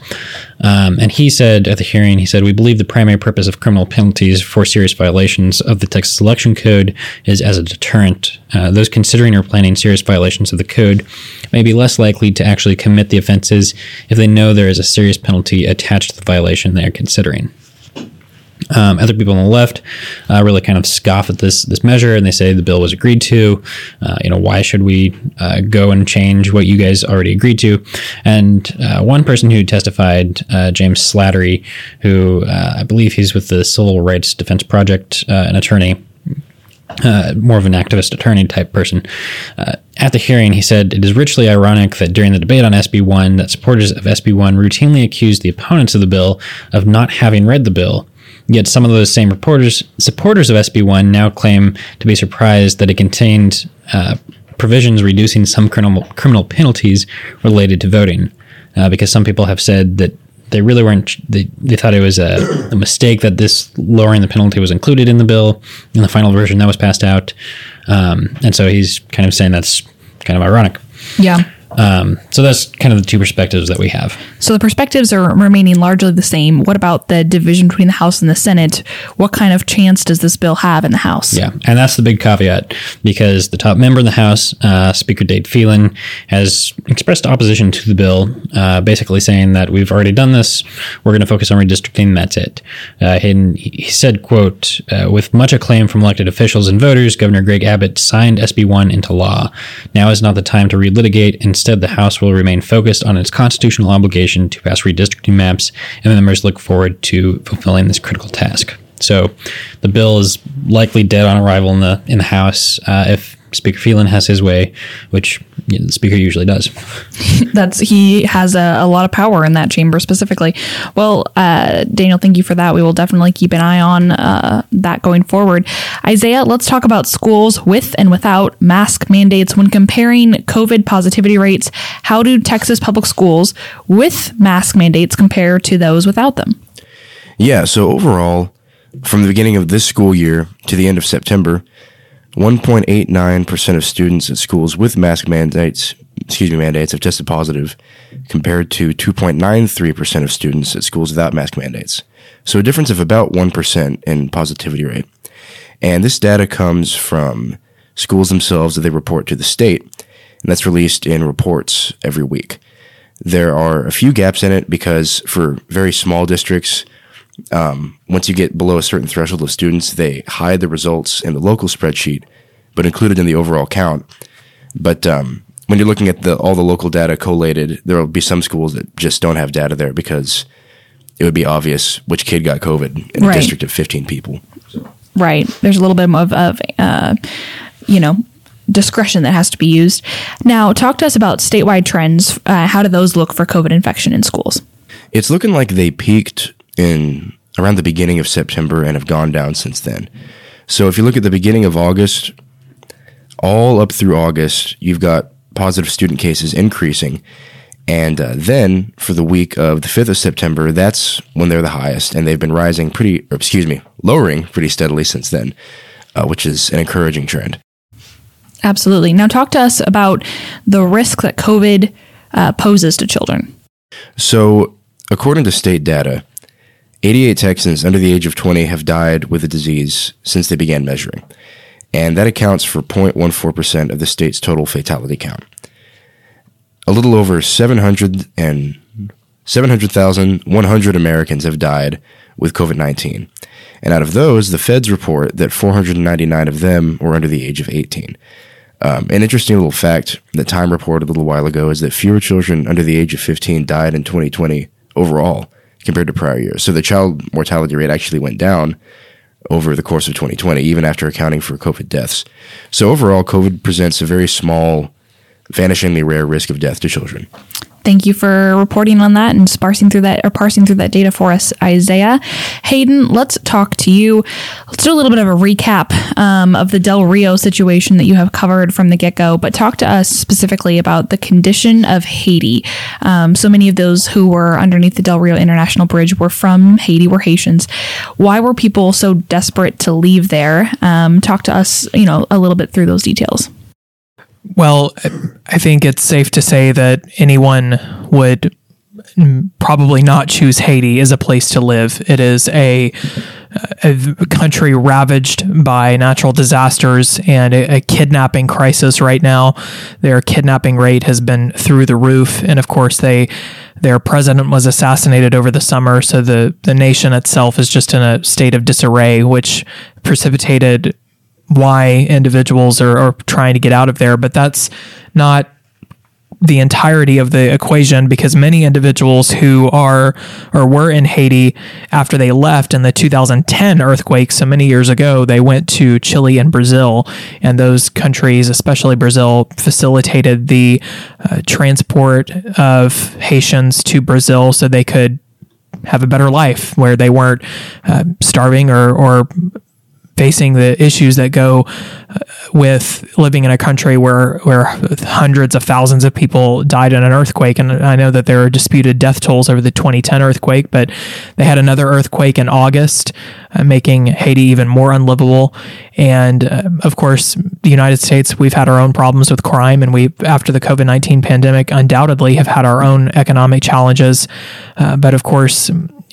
Um, and he said at the hearing, he said, We believe the primary purpose of criminal penalties for serious violations of the Texas Election Code is as a deterrent. Uh, those considering or planning serious violations of the code may be less likely to actually commit the offenses if they know there is a serious penalty attached to the violation they are considering. Um, other people on the left uh, really kind of scoff at this this measure, and they say the bill was agreed to. Uh, you know, why should we uh, go and change what you guys already agreed to? And uh, one person who testified, uh, James Slattery, who uh, I believe he's with the Civil Rights Defense Project, an attorney. more of an activist attorney type person. at the hearing, he said it is richly ironic that during the debate on SB1, that supporters of SB1 routinely accused the opponents of the bill of not having read the bill Yet some of those same reporters, supporters of SB1 now claim to be surprised that it contained uh, provisions reducing some criminal, criminal penalties related to voting. Uh, because some people have said that they really weren't, they, they thought it was a, a, mistake that this lowering the penalty was included in the bill, in the final version that was passed out. Um, and so he's kind of saying that's kind of ironic. Yeah. Um, so that's kind of the two perspectives that we have. So the perspectives are remaining largely the same. What about the division between the House and the Senate? What kind of chance does this bill have in the House? Yeah, and that's the big caveat because the top member in the House, uh, Speaker Dade Phelan, has expressed opposition to the bill, uh, basically saying that we've already done this. We're going to focus on redistricting. That's it. Uh, and he said, "quote uh, With much acclaim from elected officials and voters, Governor Greg Abbott signed SB one into law. Now is not the time to relitigate and Instead, the House will remain focused on its constitutional obligation to pass redistricting maps, and members look forward to fulfilling this critical task. So, the bill is likely dead on arrival in the in the House uh, if Speaker Phelan has his way, which you know, the Speaker usually does. That's he has a, a, lot of power in that chamber specifically. Well, uh, Daniel, thank you for that. We will definitely keep an eye on uh, that going forward. Isaiah, let's talk about schools with and without mask mandates. When comparing COVID positivity rates, how do Texas public schools with mask mandates compare to those without them? Yeah, so overall, from the beginning of this school year to the end of September, 1.89% of students at schools with mask mandates, excuse me, mandates have tested positive compared to 2.93% of students at schools without mask mandates. So a difference of about 1% in positivity rate. And this data comes from schools themselves that they report to the state, and that's released in reports every week. There are a few gaps in it because for very small districts, um, once you get below a certain threshold of students, they hide the results in the local spreadsheet, but included in the overall count. But um, when you're looking at the all the local data collated, there will be some schools that just don't have data there because it would be obvious which kid got COVID in right. a district of 15 people. Right. There's a little bit of, of uh, you know, discretion that has to be used. Now, talk to us about statewide trends. Uh, how do those look for COVID infection in schools? It's looking like they peaked in around the beginning of September and have gone down since then. So if you look at the beginning of August, all up through August, you've got positive student cases increasing. And uh, then for the week of the 5th of September, that's when they're the highest. And they've been rising pretty, or excuse me, lowering pretty steadily since then, uh, which is an encouraging trend. Absolutely. Now, talk to us about the risk that COVID uh, poses to children. So, according to state data, 88 Texans under the age of 20 have died with the disease since they began measuring, and that accounts for 0.14% of the state's total fatality count. A little over 700 and 700,100 Americans have died with COVID 19. And out of those, the feds report that 499 of them were under the age of 18. Um, an interesting little fact that Time reported a little while ago is that fewer children under the age of 15 died in 2020 overall compared to prior years. So the child mortality rate actually went down over the course of 2020, even after accounting for COVID deaths. So overall, COVID presents a very small, vanishingly rare risk of death to children. Thank you for reporting on that and sparsing through that or parsing through that data for us, Isaiah. Hayden, let's talk to you. Let's do a little bit of a recap um, of the Del Rio situation that you have covered from the get go, but talk to us specifically about the condition of Haiti. Um, so many of those who were underneath the Del Rio International Bridge were from Haiti, were Haitians. Why were people so desperate to leave there? Um, talk to us, you know, a little bit through those details. Well, I think it's safe to say that anyone would probably not choose Haiti as a place to live. It is a, a country ravaged by natural disasters and a, a, kidnapping crisis right now. Their kidnapping rate has been through the roof, and of course they their president was assassinated over the summer, so the the nation itself is just in a state of disarray, which precipitated why individuals are, are trying to get out of there, but that's not the entirety of the equation because many individuals who are or were in Haiti after they left in the 2010 earthquake, so many years ago, they went to Chile and Brazil, and those countries, especially Brazil, facilitated the uh, transport of Haitians to Brazil so they could have a better life where they weren't uh, starving or, or facing the issues that go uh, with living in a country where where hundreds of thousands of people died in an earthquake. And I know that there are disputed death tolls over the 2010 earthquake but they had another earthquake in August uh, making Haiti even more unlivable. And uh, of course the United States we've had our own problems with crime and we after the COVID-19 pandemic undoubtedly have had our own economic challenges. Uh, but of course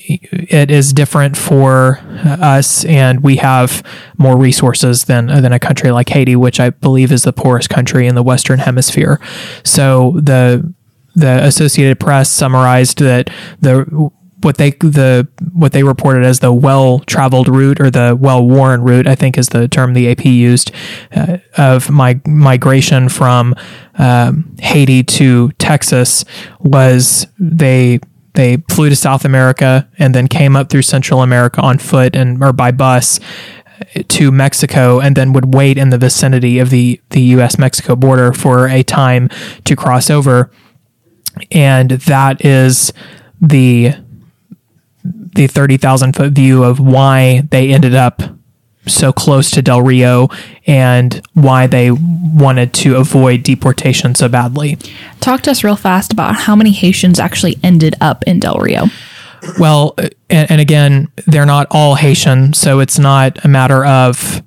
it is different for us, and we have more resources than than a country like Haiti, which I believe is the poorest country in the Western Hemisphere. So the the Associated Press summarized that the what they the what they reported as the well traveled route or the well worn route, I think is the term the AP used uh, of my migration from um, Haiti to Texas was they they flew to South America and then came up through Central America on foot and or by bus eh, to Mexico and then would wait in the vicinity of the the US Mexico border for a time to cross over. And that is the the 30,000 foot view of why they ended up so close to Del Rio and why they wanted to avoid deportation so badly. Talk to us real fast about how many Haitians actually ended up in Del Rio. Well, and, and again, they're not all Haitian, so it's not a matter of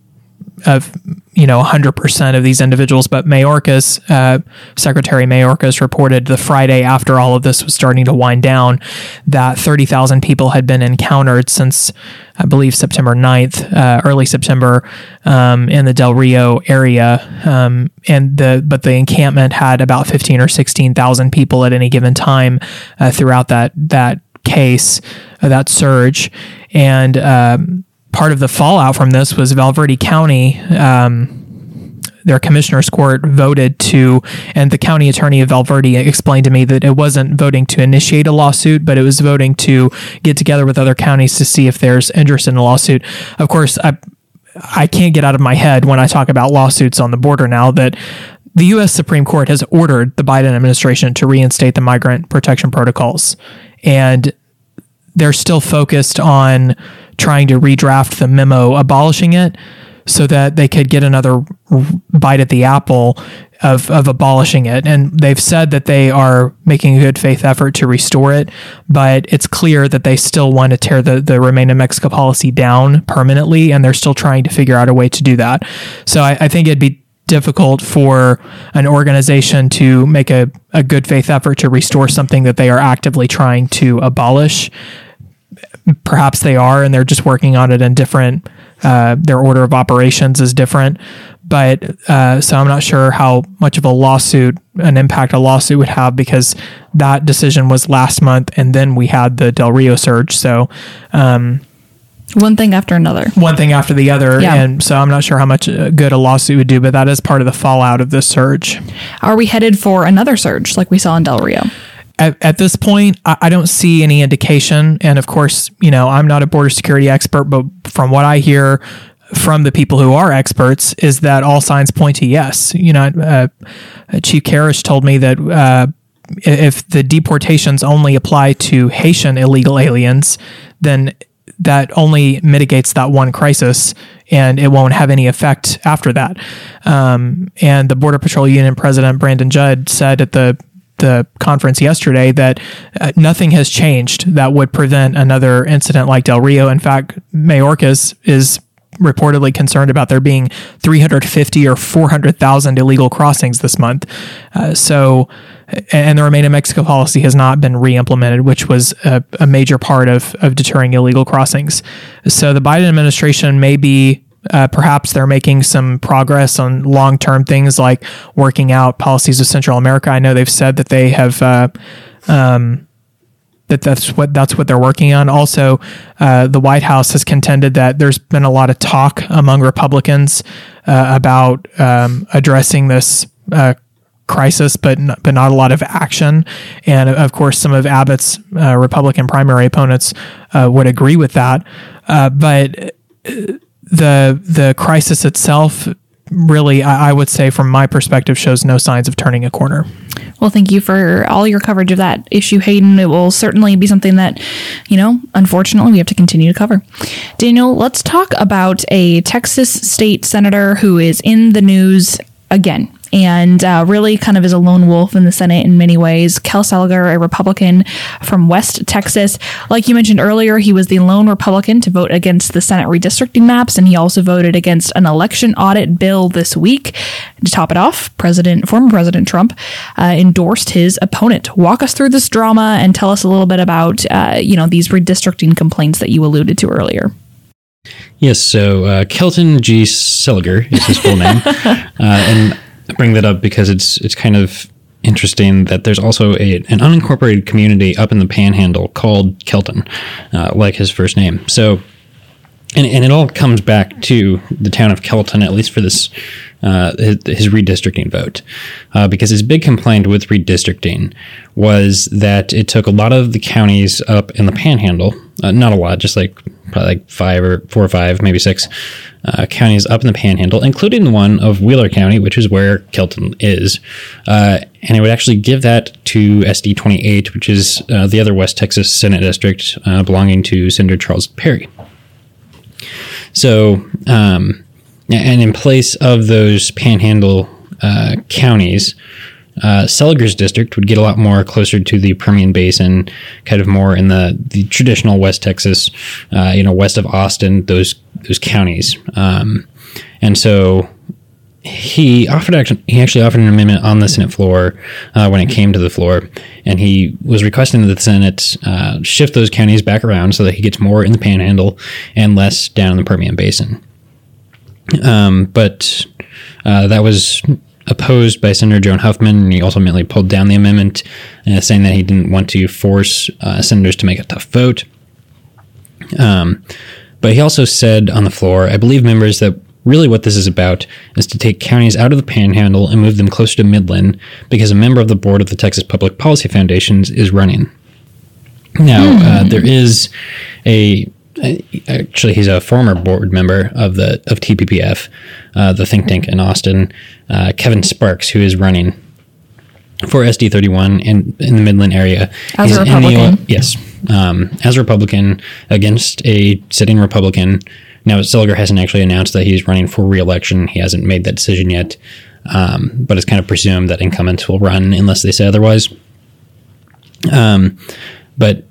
of you know 100% of these individuals but mayorkas uh, secretary mayorkas reported the friday after all of this was starting to wind down that 30000 people had been encountered since i believe september 9th uh, early september um, in the del rio area. Um, and the but the encampment had about 15 or 16000 people at any given time uh, throughout that that case uh, that surge. And um, part of the fallout from this was Val Verde County. Um, their commissioner's court voted to, and the county attorney of Val Verde explained to me that it wasn't voting to initiate a lawsuit, but it was voting to get together with other counties to see if there's interest in a lawsuit. Of course, I, I can't get out of my head when I talk about lawsuits on the border now that the U.S. Supreme Court has ordered the Biden administration to reinstate the migrant protection protocols. And they're still focused on trying to redraft the memo abolishing it so that they could get another bite at the apple of, of abolishing it. And they've said that they are making a good faith effort to restore it, but it's clear that they still want to tear the, the Remain in Mexico policy down permanently, and they're still trying to figure out a way to do that. So I, I think it'd be difficult for an organization to make a, a good faith effort to restore something that they are actively trying to abolish. Perhaps they are, and they're just working on it in different. Uh, their order of operations is different, but uh, so I'm not sure how much of a lawsuit, an impact a lawsuit would have because that decision was last month, and then we had the Del Rio surge. So um, one thing after another. one thing after the other. Yeah. And so I'm not sure how much uh, good a lawsuit would do, but that is part of the fallout of this surge. Are we headed for another surge like we saw in Del Rio? At, at this point, I, I don't see any indication. And of course, you know, I'm not a border security expert, but from what I hear from the people who are experts, is that all signs point to yes. You know, uh, Chief Karish told me that. Uh, if the deportations only apply to Haitian illegal aliens, then that only mitigates that one crisis and it won't have any effect after that. Um, and the Border Patrol Union President Brandon Judd said at the the conference yesterday that uh, nothing has changed that would prevent another incident like Del Rio. In fact, Mayorkas is reportedly concerned about there being 350 or 400,000 illegal crossings this month. Uh, so, and the Remain in Mexico policy has not been re-implemented, which was a, a major part of, of deterring illegal crossings. So the Biden administration may be uh, perhaps they're making some progress on long term things like working out policies with Central America. I know they've said that they have. Uh, um, that that's what that's what they're working on. Also, uh, the White House has contended that there's been a lot of talk among Republicans uh, about um, addressing this uh, crisis, but n- but not a lot of action. And of course, some of Abbott's uh, Republican primary opponents uh, would agree with that. Uh, but the the crisis itself really I, I would say from my perspective shows no signs of turning a corner Well, thank you for all your coverage of that issue, Hayden. It will certainly be something that, you know, unfortunately, we have to continue to cover. Daniel, let's talk about a Texas state senator who is in the news again and uh, really kind of is a lone wolf in the Senate in many ways. Kel Seliger, a Republican from West Texas. Like you mentioned earlier, he was the lone Republican to vote against the Senate redistricting maps, and he also voted against an election audit bill this week. To top it off, President, former President Trump uh, endorsed his opponent. Walk us through this drama and tell us a little bit about, uh, you know, these redistricting complaints that you alluded to earlier. Yes, so uh, Kelton G. Seliger is his full name, uh, and bring that up because it's it's kind of interesting that there's also a, an unincorporated community up in the Panhandle called Kelton, uh, like his first name. So, and, and it all comes back to the town of Kelton, at least for this uh, his, his redistricting vote, uh, because his big complaint with redistricting was that it took a lot of the counties up in the Panhandle, uh, not a lot, just like probably like five or four or five, maybe six uh, counties up in the Panhandle, including the one of Wheeler County, which is where Kelton is, uh, and it would actually give that to SD 28, which is uh, the other West Texas Senate district uh, belonging to Senator Charles Perry. So, um, and in place of those panhandle uh, counties, uh, Seliger's district would get a lot more closer to the Permian Basin, kind of more in the, the traditional West Texas, uh, you know, west of Austin, those those counties. Um, and so he offered actually he actually offered an amendment on the Senate floor uh, when it came to the floor, and he was requesting that the Senate uh, shift those counties back around so that he gets more in the Panhandle and less down in the Permian Basin. Um, but uh, that was opposed by Senator Joan Huffman, and he ultimately pulled down the amendment, uh, saying that he didn't want to force uh, senators to make a tough vote. Um, but he also said on the floor, I believe members that really what this is about is to take counties out of the panhandle and move them closer to Midland because a member of the board of the Texas Public Policy Foundations is running. Now, uh, there is a actually he's a former board member of the of TPPF, uh, the think tank in Austin, uh, Kevin Sparks, who is running for SD thirty one in in the Midland area. As a in the, Republican? yes, um, as a Republican against a sitting Republican. Now, Seliger hasn't actually announced that he's running for reelection. He hasn't made that decision yet, um, but it's kind of presumed that incumbents will run unless they say otherwise. Um, but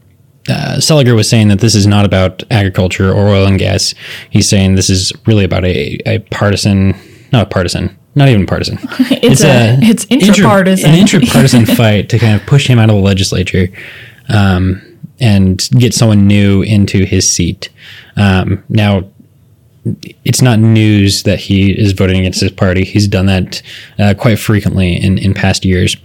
uh, Seliger was saying that this is not about agriculture or oil and gas. He's saying this is really about a, a partisan, not a partisan, not even partisan. It's a- it's intrapartisan. an intrapartisan fight to kind of push him out of the legislature um, and get someone new into his seat. Um, now, it's not news that he is voting against his party. He's done that uh, quite frequently in, in past years.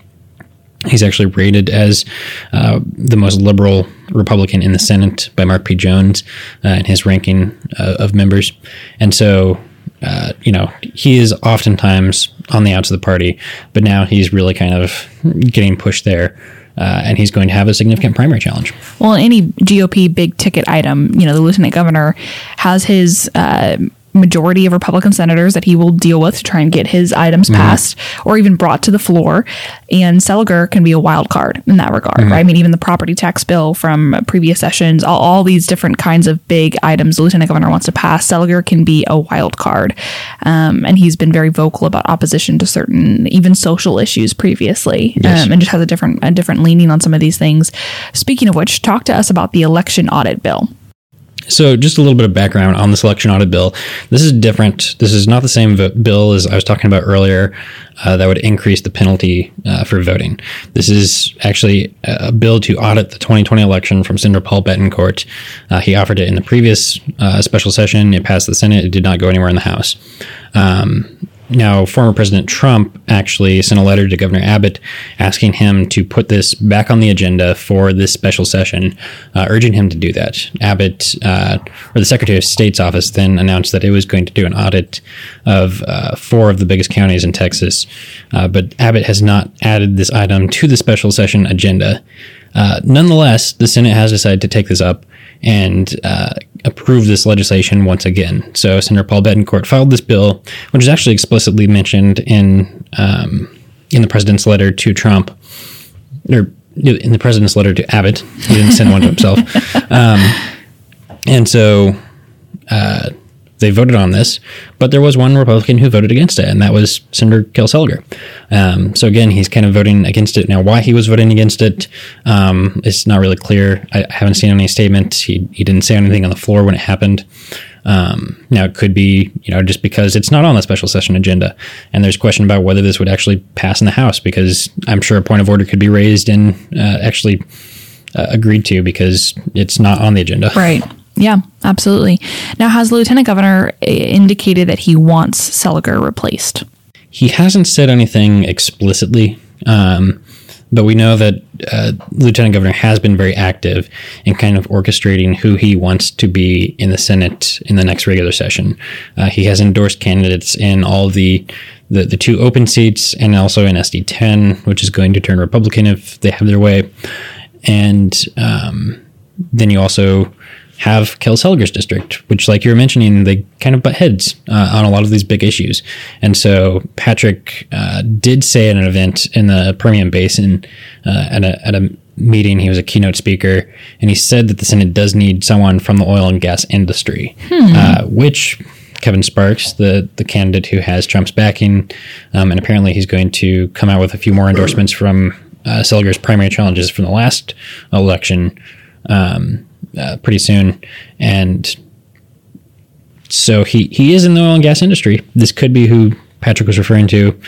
He's actually rated as uh, the most liberal Republican in the Senate by Mark P. Jones uh, in his ranking uh, of members. And so, uh, you know, he is oftentimes on the outs of the party, but now he's really kind of getting pushed there. Uh, and he's going to have a significant primary challenge. Well, any GOP big ticket item, you know, the lieutenant governor has his uh, majority of Republican senators that he will deal with to try and get his items passed or even brought to the floor. And Seliger can be a wild card in that regard, right? I mean, even the property tax bill from previous sessions, all, all these different kinds of big items the lieutenant governor wants to pass, Seliger can be a wild card. Um, and he's been very vocal about opposition to certain, even social issues previously, Yes. um, and just has a different, a different leaning on some of these things. Speaking of which, talk to us about the election audit bill. So, just a little bit of background on the selection audit bill. This is different. This is not the same vo- bill as I was talking about earlier uh, that would increase the penalty uh, for voting. This is actually a bill to audit the 2020 election from Senator Paul Bettencourt. Uh, he offered it in the previous uh, special session. It passed the Senate. It did not go anywhere in the House. Um, now, former President Trump actually sent a letter to Governor Abbott asking him to put this back on the agenda for this special session, uh, urging him to do that. Abbott, uh, or the Secretary of State's office, then announced that it was going to do an audit of uh, four of the biggest counties in Texas. Uh, but Abbott has not added this item to the special session agenda. Uh, nonetheless, the Senate has decided to take this up and uh, approve this legislation once again. So Senator Paul Bettencourt filed this bill, which is actually explicitly mentioned in um, in the president's letter to Trump, or in the president's letter to Abbott. He didn't send one to himself, um, and so. Uh, they voted on this, but there was one Republican who voted against it, and that was Senator Kel Seliger. Um, so again, he's kind of voting against it now. Why he was voting against it, um, it's not really clear. I, I haven't seen any statement. He he didn't say anything on the floor when it happened. Um, now it could be you know just because it's not on the special session agenda, and there's question about whether this would actually pass in the House because I'm sure a point of order could be raised and uh, actually uh, agreed to because it's not on the agenda. Right. Yeah, absolutely. Now, has the lieutenant governor uh, indicated that he wants Seliger replaced? he hasn't said anything explicitly, um, but we know that uh, Lieutenant Governor has been very active in kind of orchestrating who he wants to be in the Senate in the next regular session. Uh, he has endorsed candidates in all the, the the two open seats and also in SD 10, which is going to turn Republican if they have their way. And um, then you also have Kel Seliger's district, which, like you were mentioning, they kind of butt heads uh, on a lot of these big issues. And so Patrick uh, did say at an event in the Permian Basin uh, at, a, at a meeting, he was a keynote speaker, and he said that the Senate does need someone from the oil and gas industry, uh, which Kevin Sparks, the the candidate who has Trump's backing, um, and apparently he's going to come out with a few more endorsements from uh, Seliger's primary challenges from the last election um, uh, pretty soon, and so he he is in the oil and gas industry. This could be who Patrick was referring to.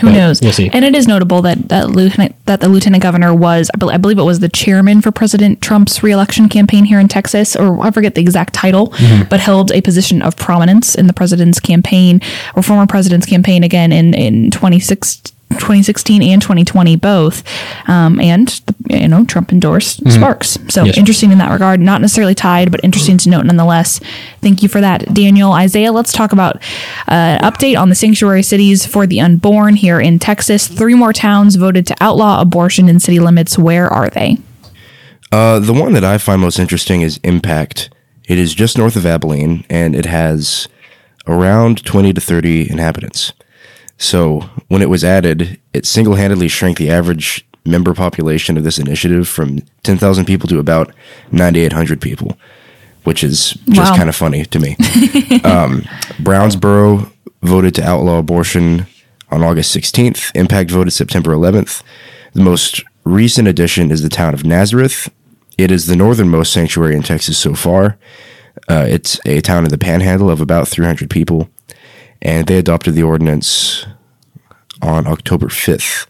Who knows? we'll see. And it is notable that that lieutenant that the lieutenant governor was, I bel- I believe it was the chairman for President Trump's reelection campaign here in Texas, or I forget the exact title, Mm-hmm. but held a position of prominence in the president's campaign or former president's campaign again in in 26 2016 and 2020 both um, and you know trump endorsed sparks so Mm-hmm. Yes. interesting in that regard not necessarily tied but interesting to note nonetheless thank you for that daniel isaiah let's talk about uh, update on the sanctuary cities for the unborn here in texas three more towns voted to outlaw abortion in city limits where are they Uh, the one that I find most interesting is Impact. It is just north of Abilene, and it has around 20 to 30 inhabitants. So when it was added, it single handedly shrank the average member population of this initiative from 10,000 people to about 9,800 people, which is just Wow. kind of funny to me. um, Brownsboro voted to outlaw abortion on August 16th. Impact voted September 11th. The most recent addition is the town of Nazareth. It is the northernmost sanctuary in Texas so far. Uh, it's a town in the panhandle of about 300 people, and they adopted the ordinance on October 5th.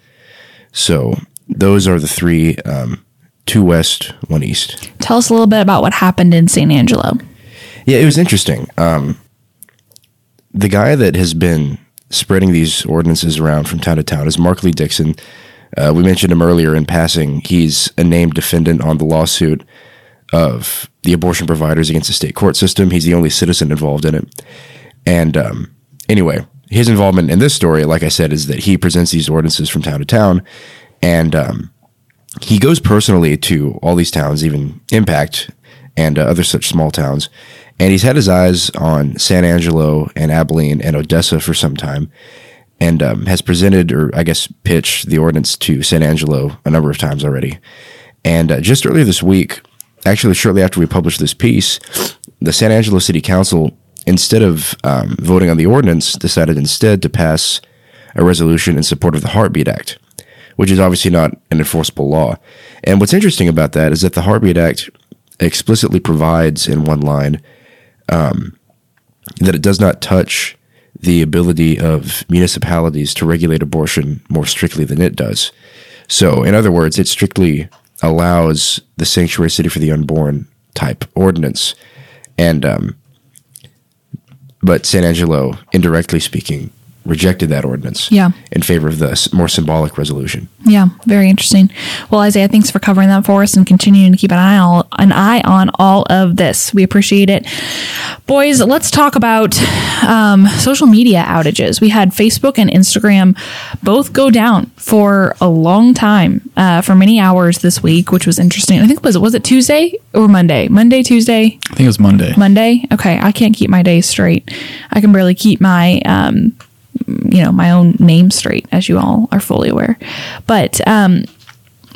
So those are the three um, two west, one east. Tell us a little bit about what happened in San Angelo. Yeah, it was interesting. Um, the guy that has been spreading these ordinances around from town to town is Mark Lee Dickson. Uh, we mentioned him earlier in passing. He's a named defendant on the lawsuit of the abortion providers against the state court system. He's the only citizen involved in it. And um, anyway, his involvement in this story, like I said, is that he presents these ordinances from town to town, and um, he goes personally to all these towns, even Impact and uh, other such small towns. And he's had his eyes on San Angelo and Abilene and Odessa for some time, and um, has presented, or I guess pitched, the ordinance to San Angelo a number of times already. And uh, just earlier this week, actually shortly after we published this piece, the San Angelo City Council, instead of um, voting on the ordinance, decided instead to pass a resolution in support of the Heartbeat Act, which is obviously not an enforceable law. And what's interesting about that is that the Heartbeat Act explicitly provides in one line um, that it does not touch the ability of municipalities to regulate abortion more strictly than it does. So, in other words, it strictly allows the sanctuary city for the unborn type ordinance, and um, but San Angelo, indirectly speaking, rejected that ordinance Yeah. in favor of the more symbolic resolution. Yeah, very interesting. Well, Isaiah, thanks for covering that for us and continuing to keep an eye on an eye on all of this. We appreciate it, boys. Let's talk about um, social media outages. We had Facebook and Instagram both go down for a long time, uh, for many hours this week, which was interesting. I think was it was it Tuesday or Monday? Monday, Tuesday, I think it was Monday. Monday. Okay, I can't keep my days straight. I can barely keep my um, you know my own name straight, as you all are fully aware. But um,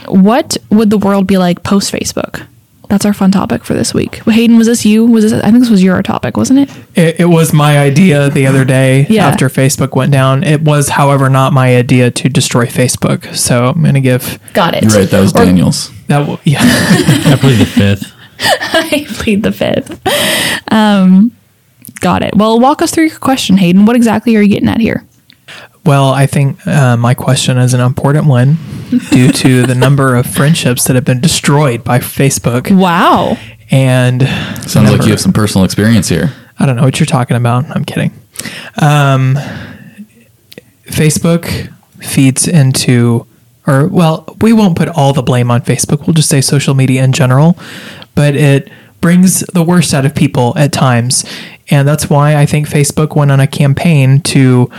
what would the world be like post Facebook? That's our fun topic for this week. Hayden, was this you? Was this? I think this was your topic, wasn't it? It, it was my idea the other day Yeah. after Facebook went down. It was, however, not my idea to destroy Facebook. So I'm going to give Got it. You're right. That was Or- Daniel's. that. w- Yeah. I plead the fifth. I plead the fifth. Um, got it. Well, walk us through your question, Hayden. What exactly are you getting at here? Well, I think uh, my question is an important one due to the number of friendships that have been destroyed by Facebook. Wow. And Sounds like you have some personal experience here. I don't know what you're talking about. I'm kidding. Um, Facebook feeds into, or well, we won't put all the blame on Facebook. We'll just say social media in general, but it brings the worst out of people at times. And that's why I think Facebook went on a campaign to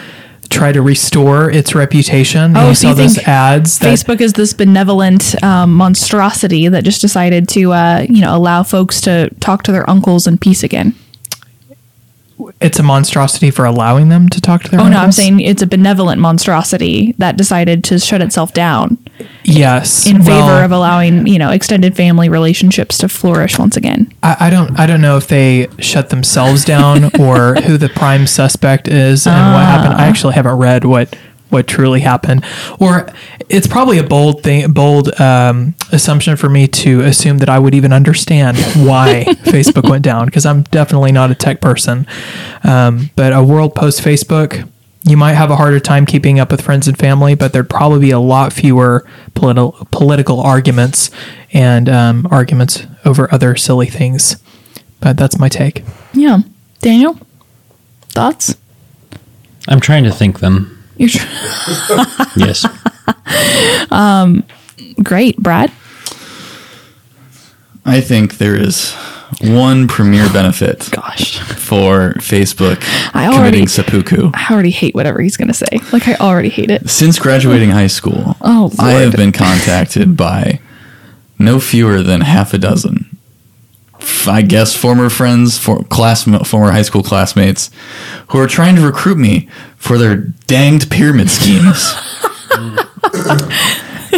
try to restore its reputation. Oh, you so you those think ads that Facebook is this benevolent um, monstrosity that just decided to, uh, you know, allow folks to talk to their uncles in peace again. It's a monstrosity for allowing them to talk to their Oh no, I'm saying it's a benevolent monstrosity that decided to shut itself down yes in favor Well, of allowing, you know, extended family relationships to flourish once again. I, I don't I don't know if they shut themselves down or who the prime suspect is and what happened. I ah. actually haven't read what what truly happened, or it's probably a bold thing, bold um, assumption for me to assume that I would even understand why Facebook went down because I'm definitely not a tech person. Um, but a world post Facebook, you might have a harder time keeping up with friends and family, but there'd probably be a lot fewer political political arguments and um, arguments over other silly things. But that's my take. Yeah, Daniel, thoughts? I'm trying to think them. You're tr- Yes. Um, great, Brad. I think there is one premier benefit Gosh, for Facebook I already- committing seppuku. I already hate whatever he's gonna say. Like I already hate it. Since graduating high school, Oh, I have been contacted by no fewer than half a dozen. I guess former friends, for class, former high school classmates, who are trying to recruit me for their danged pyramid schemes.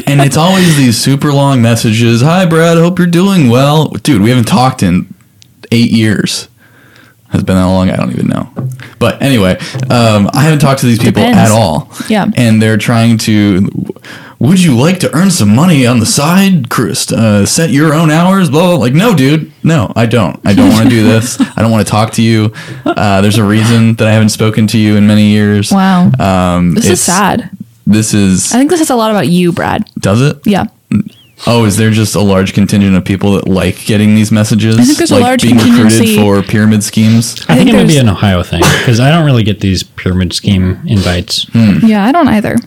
and it's always these super long messages. Hi, Brad. Hope you're doing well, dude. We haven't talked in eight years. Has been that long? I don't even know. But anyway, um, I haven't talked to these people Depends. at all. Yeah. and they're trying to. Would you like to earn some money on the side, Chris? Uh, set your own hours, blah, blah. Like, no, dude. No, I don't. I don't want to do this. I don't want to talk to you. Uh, there's a reason that I haven't spoken to you in many years. Wow. Um, this is sad. This is. I think this says a lot about you, Brad. Does it? Yeah. Oh, is there just a large contingent of people that like getting these messages? I think there's a like large being contingency- recruited for pyramid schemes. I, think, it might be there's- an Ohio thing because I don't really get these pyramid scheme invites. Hmm. Yeah, I don't either.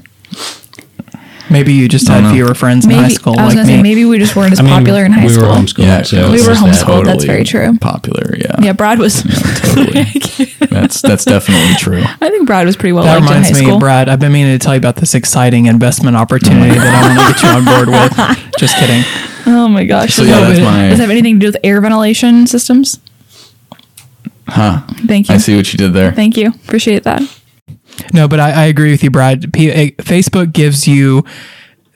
Maybe you just had know. fewer friends in high school I was like gonna me. say maybe we just weren't as I mean, popular in high we school. We were homeschooled, Yeah, so We were just that. homeschooled. that's very true. Popular, yeah. Yeah, Brad was. totally. that's that's definitely true. I think Brad was pretty well that liked in high reminds me, school. Brad. I've been meaning to tell you about this exciting investment opportunity that I want to get you on board with. Just kidding. Oh my gosh! So yeah, that's my- Does it have anything to do with air ventilation systems? Huh? Thank you. I see what you did there. Thank you. Appreciate that. No, but I, I agree with you, Brad. P- eh, Facebook gives you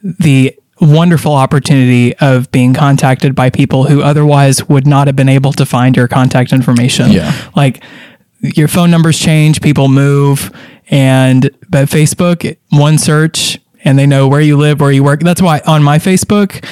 the wonderful opportunity of being contacted by people who otherwise would not have been able to find your contact information. Yeah. Like your phone numbers change, people move, and but Facebook, one search, and they know where you live, where you work. That's why on my Facebook,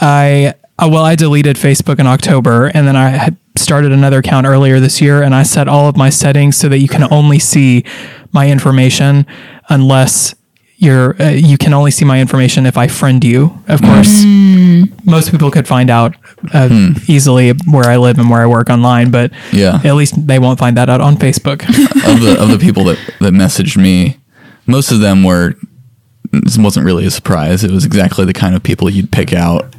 I uh, well, I deleted Facebook in October, and then I had started another account earlier this year, and I set all of my settings so that you can only see my information unless you're uh, you can only see my information if I friend you. Of course, most people could find out uh, easily where I live and where I work online, but Yeah. at least they won't find that out on Facebook. of the of the people that that messaged me, most of them were. This wasn't really a surprise. It was exactly the kind of people you'd pick out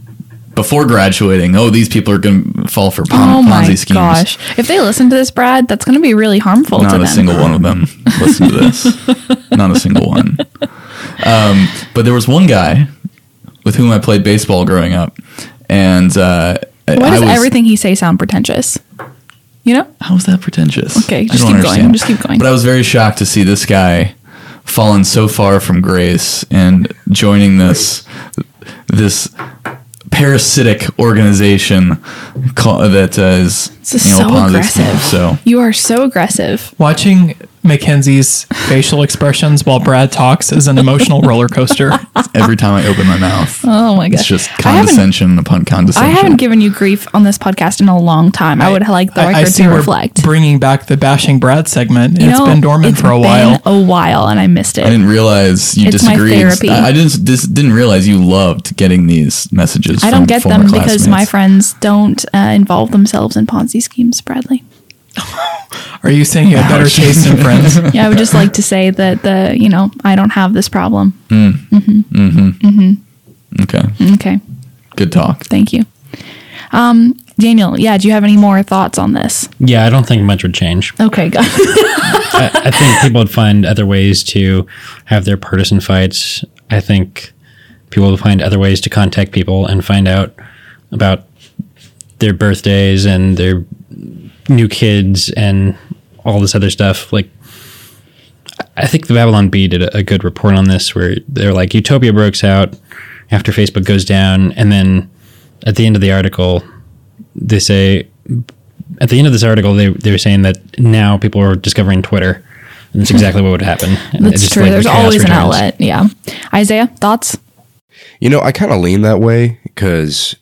before graduating. Oh, these people are going to fall for pon- Oh Ponzi schemes. gosh! If they listen to this, Brad, that's going to be really harmful to Not a single one of them listened to this. Not a single one. Um, but there was one guy with whom I played baseball growing up, and uh, Why does was, everything he say sound pretentious? You know? How is that pretentious? Okay, just keep going, understand. just keep going. But I was very shocked to see this guy fallen so far from grace and joining this this parasitic organization call, that uh, is This is you know, so aggressive. scheme. So You are so aggressive. Watching Mackenzie's facial expressions while Brad talks is an emotional roller coaster. every time I open my mouth, Oh my gosh! it's just condescension haven't, condescension I haven't given you grief on this podcast in a long time. I, would like the I- I record see to we're reflect. bringing back the bashing Brad segment. You it's know, been dormant it's for a been while. a while, and I missed it. I didn't realize you It's my disagreed. therapy. I, I didn't dis, didn't realize you loved getting these messages. I don't from get former them because my friends don't uh, involve themselves in Ponzi schemes, Bradley. Are you saying you have better taste in friends? Yeah, I would just like to say that the you know I don't have this problem. Mm hmm. Mm hmm. Mm hmm. Okay, Okay, good talk. thank you. Um, Daniel, yeah, do you have any more thoughts on this? Yeah, I don't think much would change. Okay, got I, I think people would find other ways to have their partisan fights. I think people would find other ways to contact people and find out about their birthdays and their new kids and all this other stuff. Like, I think the Babylon Bee did a, a good report on this where they're like, Utopia breaks out after Facebook goes down. And then at the end of the article, they say, at the end of this article, they they were saying that now people are discovering Twitter, and that's exactly what would happen. That's it's true. like There's chaos always an outlet. Yeah. Isaiah, thoughts? You know, I kind of lean that way because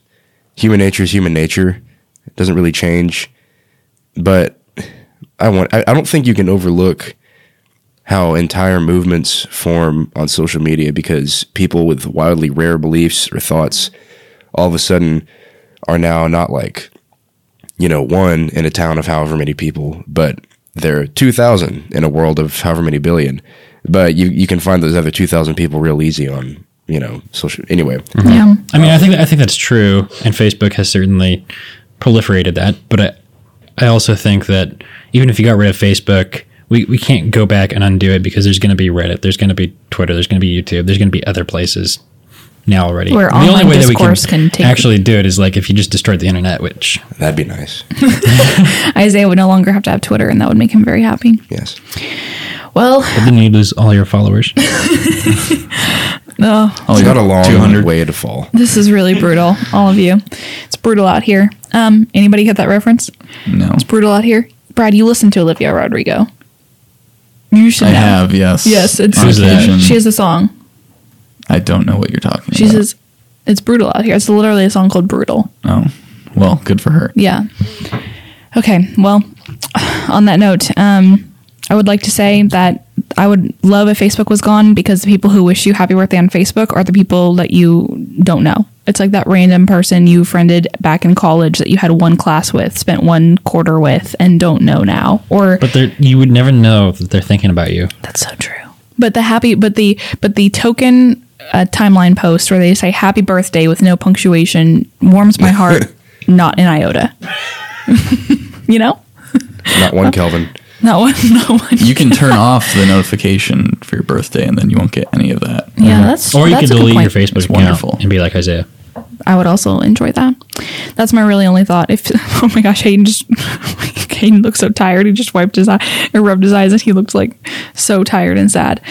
human nature is human nature. It doesn't really change. But I want I, I don't think you can overlook how entire movements form on social media because people with wildly rare beliefs or thoughts all of a sudden are now not like you know, one in a town of however many people, but they're 2,000 in a world of however many billion. But you, you can find those other 2,000 people real easy on, you know, social. Anyway, mm-hmm. Yeah. I mean, I think I think that's true, and Facebook has certainly proliferated that. But I, I also think that even if you got rid of Facebook, we, we can't go back and undo it because there's going to be Reddit, there's going to be Twitter, there's going to be YouTube, there's going to be other places now already. Where the only way that we can, can take- actually do it is like if you just destroyed the internet, which that'd be nice. Isaiah would no longer have to have Twitter, and that would make him very happy. Yes. Well, but then you lose all your followers. Oh, Only It's got a long 200. way to fall. this is really brutal, all of you. It's brutal out here. Um, anybody get that reference? No. It's brutal out here. Brad, you listen to Olivia Rodrigo. You should I know. have, yes. Yes, it's On Who's that? occasion. she has a song. I don't know what you're talking She about. says it's brutal out here. It's literally a song called Brutal. Oh, well, good for her. Yeah. Okay. Well, on that note, um, I would like to say that I would love if Facebook was gone because the people who wish you happy birthday on Facebook are the people that you don't know. It's like that random person you friended back in college that you had one class with, spent one quarter with, and don't know now. Or But you would never know that they're thinking about you. that's so true. But the happy, but the but the token uh, timeline post where they say "Happy Birthday" with no punctuation warms my heart, not an iota. you know, Not one Kelvin. Not one, not one. You can turn off the notification for your birthday, and then you won't get any of that. Yeah, uh-huh. that's Or you that's could a delete your. Facebook It's account wonderful. and be like Isaiah. I would also enjoy that. That's my really only thought. If oh my gosh, Hayden just Hayden looks so tired. He just wiped his eye and rubbed his eyes, and he looked like so tired and sad.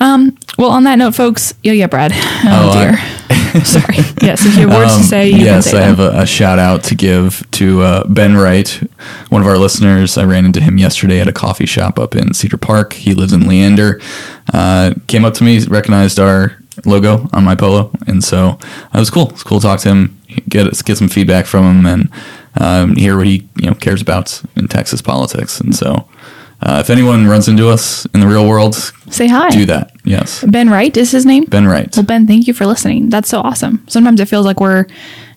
Um. Well, on that note, folks. Yeah, yeah, Brad. Oh, Oh, I- dear. Sorry. Yes, if you have words to say, you Um, yes, can say I them. have a, a shout out to give to uh, Ben Wright, one of our listeners. I ran into him yesterday at a coffee shop up in Cedar Park. He lives in Leander. Uh, came up to me, recognized our logo on my polo, and so it was cool. It's cool to talk to him, get get some feedback from him, and um, hear what he you know cares about in Texas politics. And so, uh, if anyone runs into us in the real world, Say hi. do that. Yes, Ben Wright is his name. Ben Wright. Well, Ben, thank you for listening. That's so awesome. Sometimes it feels like we're,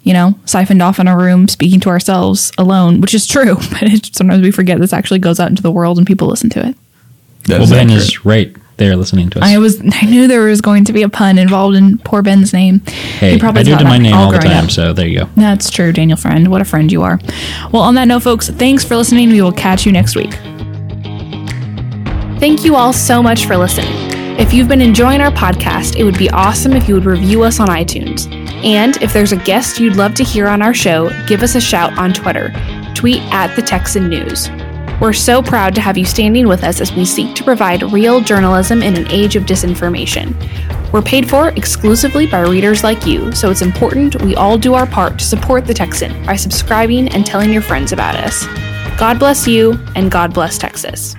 you know, siphoned off in a room speaking to ourselves alone, which is true. But it, sometimes we forget this actually goes out into the world and people listen to it. That Well, Ben accurate. is right there listening to us. I was, I knew there was going to be a pun involved in poor Ben's name. hey, He probably I do it to my name all the time, up. so there you go. That's true, Daniel Friend. What a friend you are. Well, on that note, folks, thanks for listening. We will catch you next week. Thank you all so much for listening. If you've been enjoying our podcast, it would be awesome if you would review us on iTunes. And if there's a guest you'd love to hear on our show, give us a shout on Twitter. Tweet at the Texan News. We're so proud to have you standing with us as we seek to provide real journalism in an age of disinformation. We're paid for exclusively by readers like you, so it's important we all do our part to support the Texan by subscribing and telling your friends about us. God bless you, and God bless Texas.